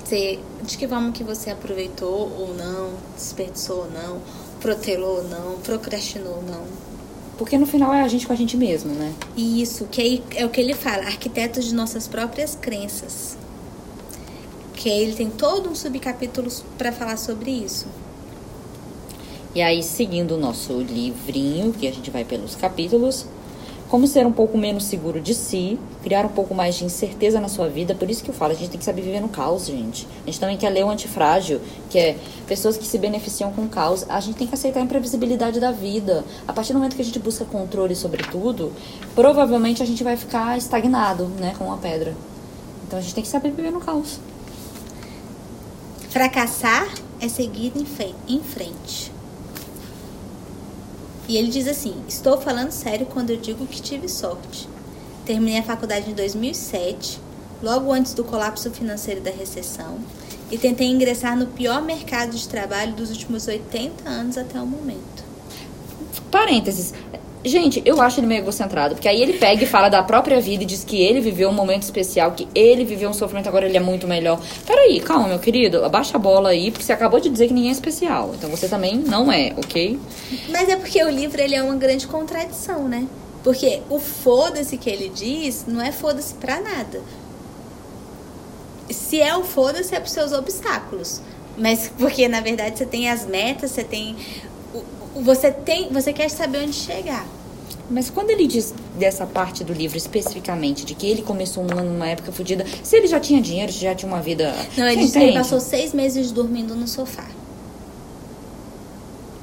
Você, de que forma que você aproveitou ou não, desperdiçou ou não, protelou ou não, procrastinou ou não? Porque no final é a gente com a gente mesmo, né? Isso, que é o que ele fala, arquitetos de nossas próprias crenças. Que aí ele tem todo um subcapítulo para falar sobre isso. E aí, seguindo o nosso livrinho, que a gente vai pelos capítulos, como ser um pouco menos seguro de si, criar um pouco mais de incerteza na sua vida. Por isso que eu falo, a gente tem que saber viver no caos, gente. A gente também quer ler o antifrágil, que é pessoas que se beneficiam com o caos. A gente tem que aceitar a imprevisibilidade da vida. A partir do momento que a gente busca controle sobre tudo, provavelmente a gente vai ficar estagnado, né, com uma pedra. Então a gente tem que saber viver no caos. Fracassar é seguir em frente. E ele diz assim: Estou falando sério quando eu digo que tive sorte. Terminei a faculdade em 2007, logo antes do colapso financeiro da recessão, e tentei ingressar no pior mercado de trabalho dos últimos 80 anos até o momento. Parênteses. Gente, eu acho ele meio egocentrado, porque aí ele pega e fala da própria vida e diz que ele viveu um momento especial, que ele viveu um sofrimento, agora ele é muito melhor. Peraí, calma, meu querido, abaixa a bola aí, porque você acabou de dizer que ninguém é especial. Então você também não é, ok? Mas é porque o livro ele é uma grande contradição, né? Porque o foda-se que ele diz não é foda-se pra nada. Se é o foda-se, é pros seus obstáculos. Mas porque na verdade você tem as metas, você tem você tem, você quer saber onde chegar. Mas quando ele diz dessa parte do livro especificamente, de que ele começou um ano numa época fodida, se ele já tinha dinheiro, se já tinha uma vida. Não, ele, ele passou seis meses dormindo no sofá.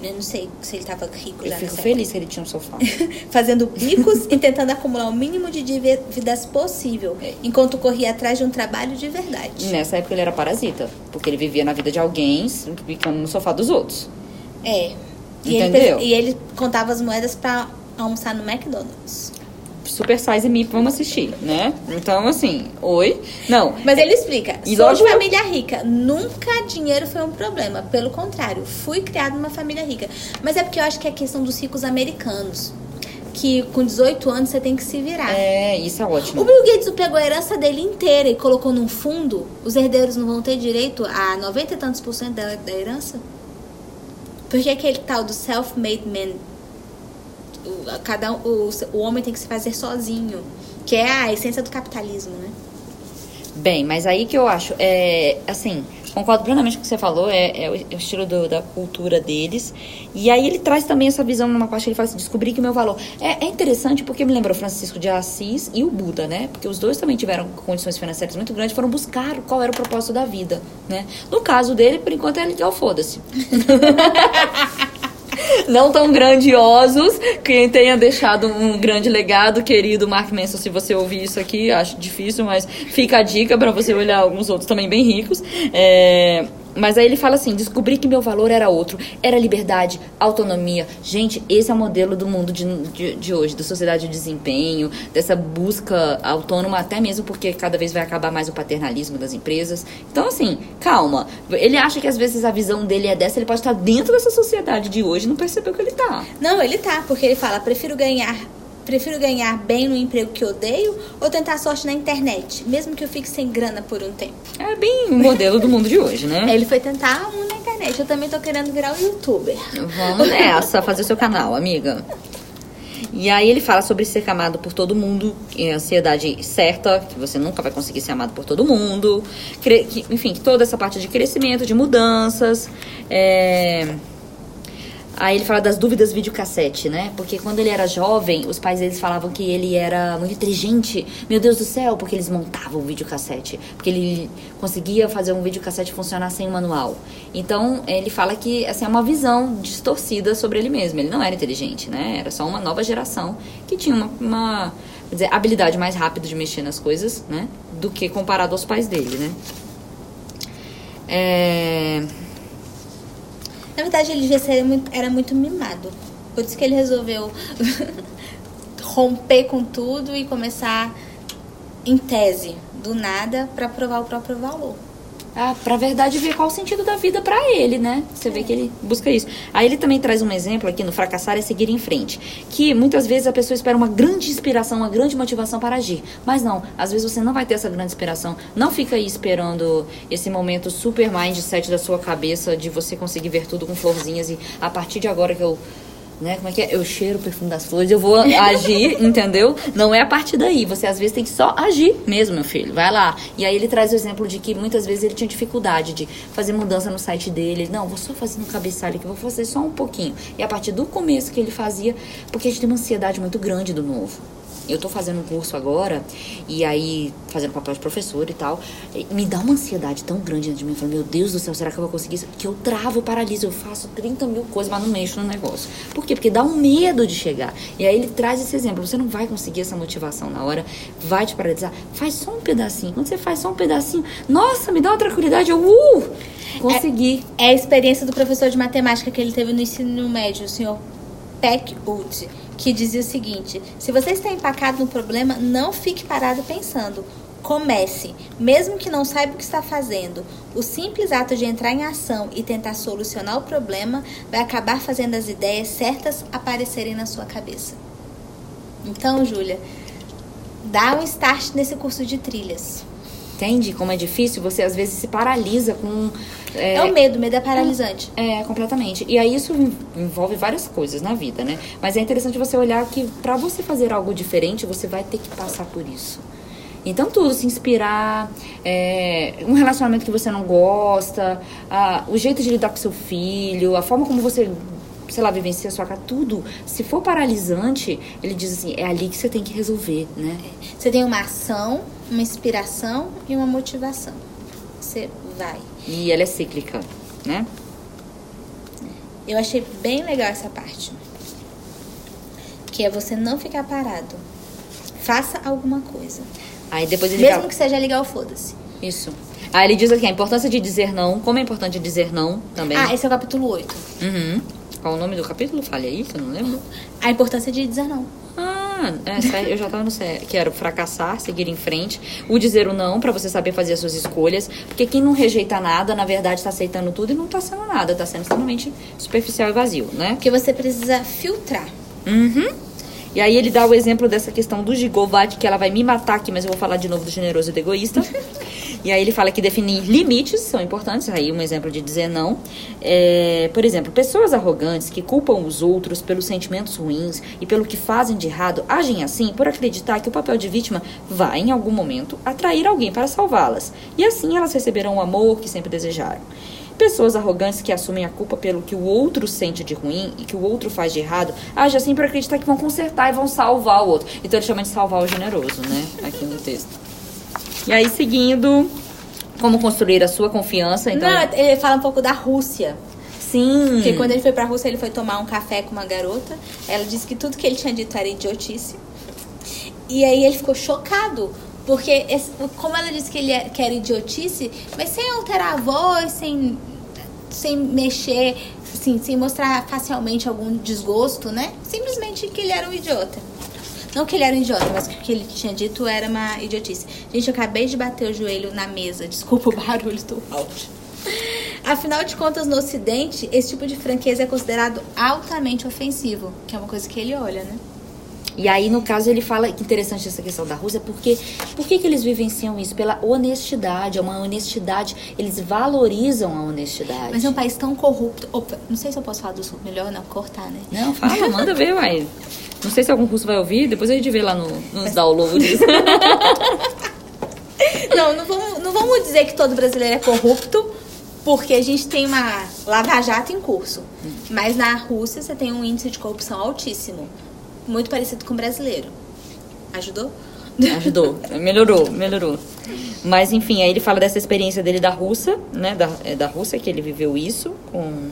Eu não sei se ele estava rico Eu fico feliz que ele tinha um sofá. Fazendo bicos e tentando acumular o mínimo de dívidas possível, é. enquanto corria atrás de um trabalho de verdade. Nessa época ele era parasita, porque ele vivia na vida de alguém, ficando no sofá dos outros. É, e Entendeu? Ele, e ele contava as moedas para almoçar no McDonald's. Super Size Me, vamos assistir, né? Então, assim, oi. Não. Mas ele explica. E sou de família rica. Nunca dinheiro foi um problema. Pelo contrário, fui criado numa família rica. Mas é porque eu acho que é a questão dos ricos americanos. Que com 18 anos você tem que se virar. É, isso é ótimo. O Bill Gates pegou a herança dele inteira e colocou num fundo. Os herdeiros não vão ter direito a 90 e tantos por cento da, da herança? Porque aquele tal do self-made man, o, cada, o, o homem tem que se fazer sozinho, que é a essência do capitalismo, né? Bem, mas aí que eu acho, é, assim, concordo plenamente com o que você falou, é, é, o, é o, estilo do, da cultura deles. E aí ele traz também essa visão numa parte que ele fala assim, descobrir que o meu valor. É, é interessante porque me lembrou Francisco de Assis e o Buda, né? Porque os dois também tiveram condições financeiras muito grandes, foram buscar qual era o propósito da vida, né? No caso dele, por enquanto, é ligar o foda-se. não tão grandiosos. Quem tenha deixado um grande legado, querido Mark Manson, se você ouvir isso aqui, acho difícil, mas fica a dica para você olhar alguns outros também bem ricos. É, mas aí ele fala assim: descobri que meu valor era outro, era liberdade, autonomia. Gente, esse é o modelo do mundo de, de, de, hoje, da sociedade de desempenho, dessa busca autônoma, até mesmo porque cada vez vai acabar mais o paternalismo das empresas. Então, assim, calma. Ele acha que às vezes a visão dele é dessa, ele pode estar dentro dessa sociedade de hoje e não percebeu que ele tá. Não, ele tá, porque ele fala: prefiro ganhar Prefiro ganhar bem no emprego que odeio ou tentar sorte na internet, mesmo que eu fique sem grana por um tempo. É bem o modelo do mundo de hoje, né? Ele foi tentar um na internet. Eu também tô querendo virar um youtuber. Vamos nessa, fazer o seu canal, amiga. E aí ele fala sobre ser amado por todo mundo, ansiedade certa, que você nunca vai conseguir ser amado por todo mundo. Que, enfim, toda essa parte de crescimento, de mudanças. É Aí ele fala das dúvidas videocassete, né? Porque quando ele era jovem, os pais deles falavam que ele era muito inteligente. Meu Deus do céu, porque eles montavam o videocassete. Porque ele conseguia fazer um videocassete funcionar sem um manual. Então, ele fala que essa assim, é uma visão distorcida sobre ele mesmo. Ele não era inteligente, né? Era só uma nova geração que tinha uma, uma dizer, habilidade mais rápida de mexer nas coisas, né? Do que comparado aos pais dele, né? É... Na verdade, ele já era muito, era muito mimado. Por isso que ele resolveu romper com tudo e começar em tese, do nada, para provar o próprio valor ah, pra verdade ver qual o sentido da vida para ele, né? Você vê que ele busca isso. Aí ele também traz um exemplo aqui no fracassar é seguir em frente, que muitas vezes a pessoa espera uma grande inspiração, uma grande motivação para agir, mas não, às vezes você não vai ter essa grande inspiração. Não fica aí esperando esse momento super mindset da sua cabeça de você conseguir ver tudo com florzinhas e a partir de agora que eu né? Como é que é? Eu cheiro o perfume das flores, eu vou agir, entendeu? Não é a partir daí. Você às vezes tem que só agir mesmo, meu filho. Vai lá. E aí ele traz o exemplo de que muitas vezes ele tinha dificuldade de fazer mudança no site dele. Não, vou só fazer no cabeçalho aqui, vou fazer só um pouquinho. E a partir do começo que ele fazia, porque a gente tem uma ansiedade muito grande do novo. Eu tô fazendo um curso agora, e aí, fazendo papel de professor e tal, me dá uma ansiedade tão grande dentro de mim. Eu falo, meu Deus do céu, será que eu vou conseguir isso? Que eu travo, paraliso, eu faço 30 mil coisas, mas não mexo no negócio. Por quê? Porque dá um medo de chegar. E aí ele traz esse exemplo. Você não vai conseguir essa motivação na hora, vai te paralisar. Faz só um pedacinho. Quando você faz só um pedacinho, nossa, me dá uma tranquilidade, eu, uh, consegui. É, é a experiência do professor de matemática que ele teve no ensino médio, o senhor Peck Wood, que dizia o seguinte: se você está empacado no problema, não fique parado pensando. Comece, mesmo que não saiba o que está fazendo. O simples ato de entrar em ação e tentar solucionar o problema vai acabar fazendo as ideias certas aparecerem na sua cabeça. Então, Júlia, dá um start nesse curso de trilhas. Entende como é difícil? Você às vezes se paralisa com. É, é o medo, o medo é paralisante. É, completamente. E aí isso envolve várias coisas na vida, né? Mas é interessante você olhar que para você fazer algo diferente, você vai ter que passar por isso. Então, tudo, se inspirar, é, um relacionamento que você não gosta, a, o jeito de lidar com seu filho, a forma como você, sei lá, vivencia a sua casa, tudo. Se for paralisante, ele diz assim, é ali que você tem que resolver, né? Você tem uma ação, uma inspiração e uma motivação. Você vai. E ela é cíclica, né? Eu achei bem legal essa parte. Que é você não ficar parado. Faça alguma coisa. Aí depois ele Mesmo que seja ligar o foda-se. Isso. Aí ele diz aqui a importância de dizer não. Como é importante dizer não também. Ah, esse é o capítulo 8. Uhum. Qual o nome do capítulo? Fale aí, que eu não lembro. A importância de dizer não. Ah, é, eu já tava no sério. Que era o fracassar, seguir em frente. O dizer o não, para você saber fazer as suas escolhas. Porque quem não rejeita nada, na verdade, tá aceitando tudo e não tá sendo nada. Tá sendo extremamente superficial e vazio, né? Porque você precisa filtrar. Uhum. E aí ele dá o exemplo dessa questão do Gigovati, que ela vai me matar aqui, mas eu vou falar de novo do generoso e do egoísta. e aí ele fala que definir limites são importantes, aí um exemplo de dizer não. É, por exemplo, pessoas arrogantes que culpam os outros pelos sentimentos ruins e pelo que fazem de errado, agem assim por acreditar que o papel de vítima vai, em algum momento, atrair alguém para salvá-las. E assim elas receberão o amor que sempre desejaram. Pessoas arrogantes que assumem a culpa pelo que o outro sente de ruim e que o outro faz de errado, agem assim por acreditar que vão consertar e vão salvar o outro. Então ele chama de salvar o generoso, né? Aqui no texto. E aí, seguindo, como construir a sua confiança. Então... Não, ele fala um pouco da Rússia. Sim. Porque quando ele foi pra Rússia, ele foi tomar um café com uma garota. Ela disse que tudo que ele tinha dito era idiotice. E aí ele ficou chocado. Porque, esse, como ela disse que ele é, que era idiotice, mas sem alterar a voz, sem, sem mexer, assim, sem mostrar facialmente algum desgosto, né? Simplesmente que ele era um idiota. Não que ele era um idiota, mas que o que ele tinha dito era uma idiotice. Gente, eu acabei de bater o joelho na mesa. Desculpa o barulho do áudio. Afinal de contas, no Ocidente, esse tipo de franqueza é considerado altamente ofensivo, que é uma coisa que ele olha, né? E aí, no caso, ele fala que interessante essa questão da Rússia, porque por que, eles vivenciam isso? Pela honestidade, é uma honestidade, eles valorizam a honestidade. Mas é um país tão corrupto. Opa, não sei se eu posso falar do sul, melhor não cortar, né? Não, fala, manda ver, uai. Não sei se algum russo vai ouvir, depois a gente vê lá no, nos Mas... downloads. não, não vamos, não vamos dizer que todo brasileiro é corrupto, porque a gente tem uma lava-jato em curso. Mas na Rússia você tem um índice de corrupção altíssimo muito parecido com o brasileiro. Ajudou? Ajudou, melhorou, melhorou. Mas enfim, aí ele fala dessa experiência dele da Rússia, né? Da, é da Rússia que ele viveu isso com.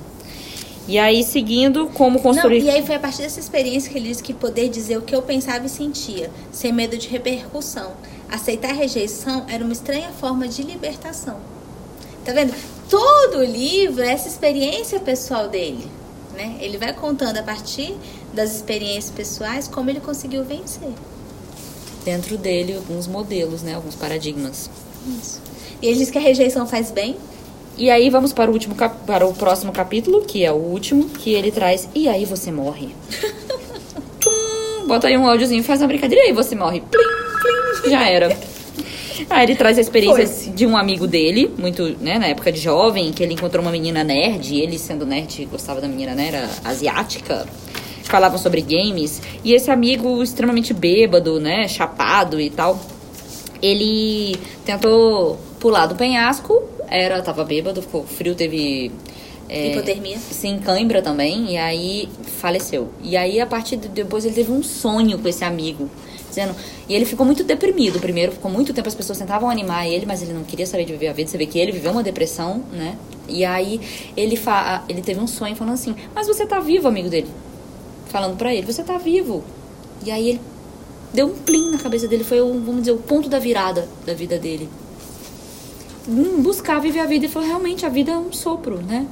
E aí, seguindo, como construir. Não, e aí foi a partir dessa experiência que ele disse que poder dizer o que eu pensava e sentia, sem medo de repercussão. Aceitar a rejeição era uma estranha forma de libertação. Tá vendo? Todo o livro é essa experiência pessoal dele. Né? Ele vai contando a partir das experiências pessoais como ele conseguiu vencer. Dentro dele, alguns modelos, né? alguns paradigmas. Isso. E ele diz que a rejeição faz bem. E aí vamos para o último para o próximo capítulo, que é o último, que ele traz. E aí você morre. Bota aí um áudiozinho, faz uma brincadeira e aí você morre. Plim, plim, já era. Aí ele traz a experiência Foi. de um amigo dele, muito, né, na época de jovem, que ele encontrou uma menina nerd, e ele sendo nerd gostava da menina, né, era asiática. Falavam sobre games, e esse amigo extremamente bêbado, né, chapado e tal, ele tentou pular do penhasco, era, tava bêbado, ficou frio, teve é, Hipotermia? Sim, cãibra também. E aí faleceu. E aí, a partir de depois, ele teve um sonho com esse amigo dizendo. E ele ficou muito deprimido. Primeiro, ficou muito tempo as pessoas tentavam animar ele, mas ele não queria saber de viver a vida. Você vê que ele viveu uma depressão, né? E aí ele, fa ele teve um sonho falando assim: Mas você tá vivo, amigo dele. Falando pra ele: Você tá vivo. E aí ele deu um plim na cabeça dele. Foi, o, vamos dizer, o ponto da virada da vida dele. Buscar viver a vida. E falou: Realmente, a vida é um sopro, né?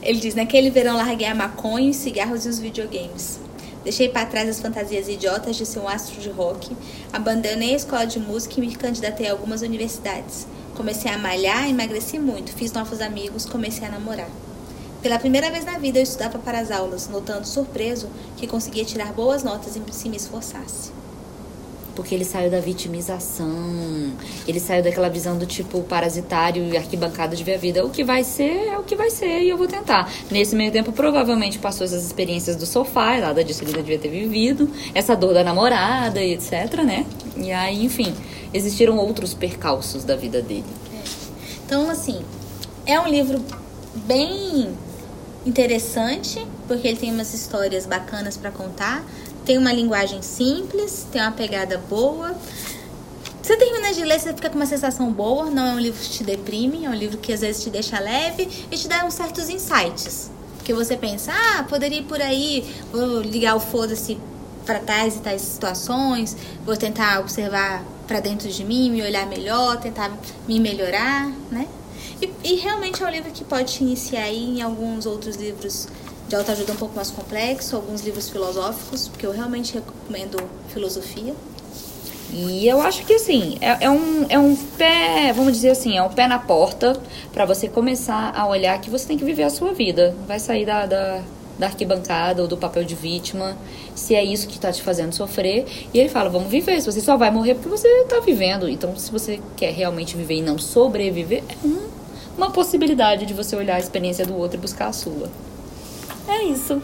Ele diz: Naquele verão larguei a maconha, os cigarros e os videogames. Deixei para trás as fantasias idiotas de ser um astro de rock, abandonei a escola de música e me candidatei a algumas universidades. Comecei a malhar, emagreci muito, fiz novos amigos, comecei a namorar. Pela primeira vez na vida eu estudava para as aulas, notando surpreso que conseguia tirar boas notas se me esforçasse porque ele saiu da vitimização, ele saiu daquela visão do tipo parasitário e arquibancada de ver a vida. O que vai ser é o que vai ser e eu vou tentar. Nesse meio tempo, provavelmente passou essas experiências do sofá, nada disso ele devia ter vivido, essa dor da namorada e etc, né? E aí, enfim, existiram outros percalços da vida dele. É. Então, assim, é um livro bem interessante, porque ele tem umas histórias bacanas para contar tem uma linguagem simples, tem uma pegada boa. Você termina de ler, você fica com uma sensação boa. Não é um livro que te deprime, é um livro que às vezes te deixa leve e te dá uns certos insights. Porque você pensa, ah, poderia ir por aí, vou ligar o foda-se para tais e tais situações, vou tentar observar para dentro de mim, me olhar melhor, tentar me melhorar, né? E, e realmente é um livro que pode te iniciar aí em alguns outros livros de autoajuda um pouco mais complexo, alguns livros filosóficos, porque eu realmente recomendo filosofia. E eu acho que assim, é, é, um, é um pé, vamos dizer assim, é um pé na porta para você começar a olhar que você tem que viver a sua vida. Vai sair da, da, da arquibancada ou do papel de vítima, se é isso que está te fazendo sofrer. E ele fala, vamos viver, se você só vai morrer porque você está vivendo. Então, se você quer realmente viver e não sobreviver, é um, uma possibilidade de você olhar a experiência do outro e buscar a sua. É isso.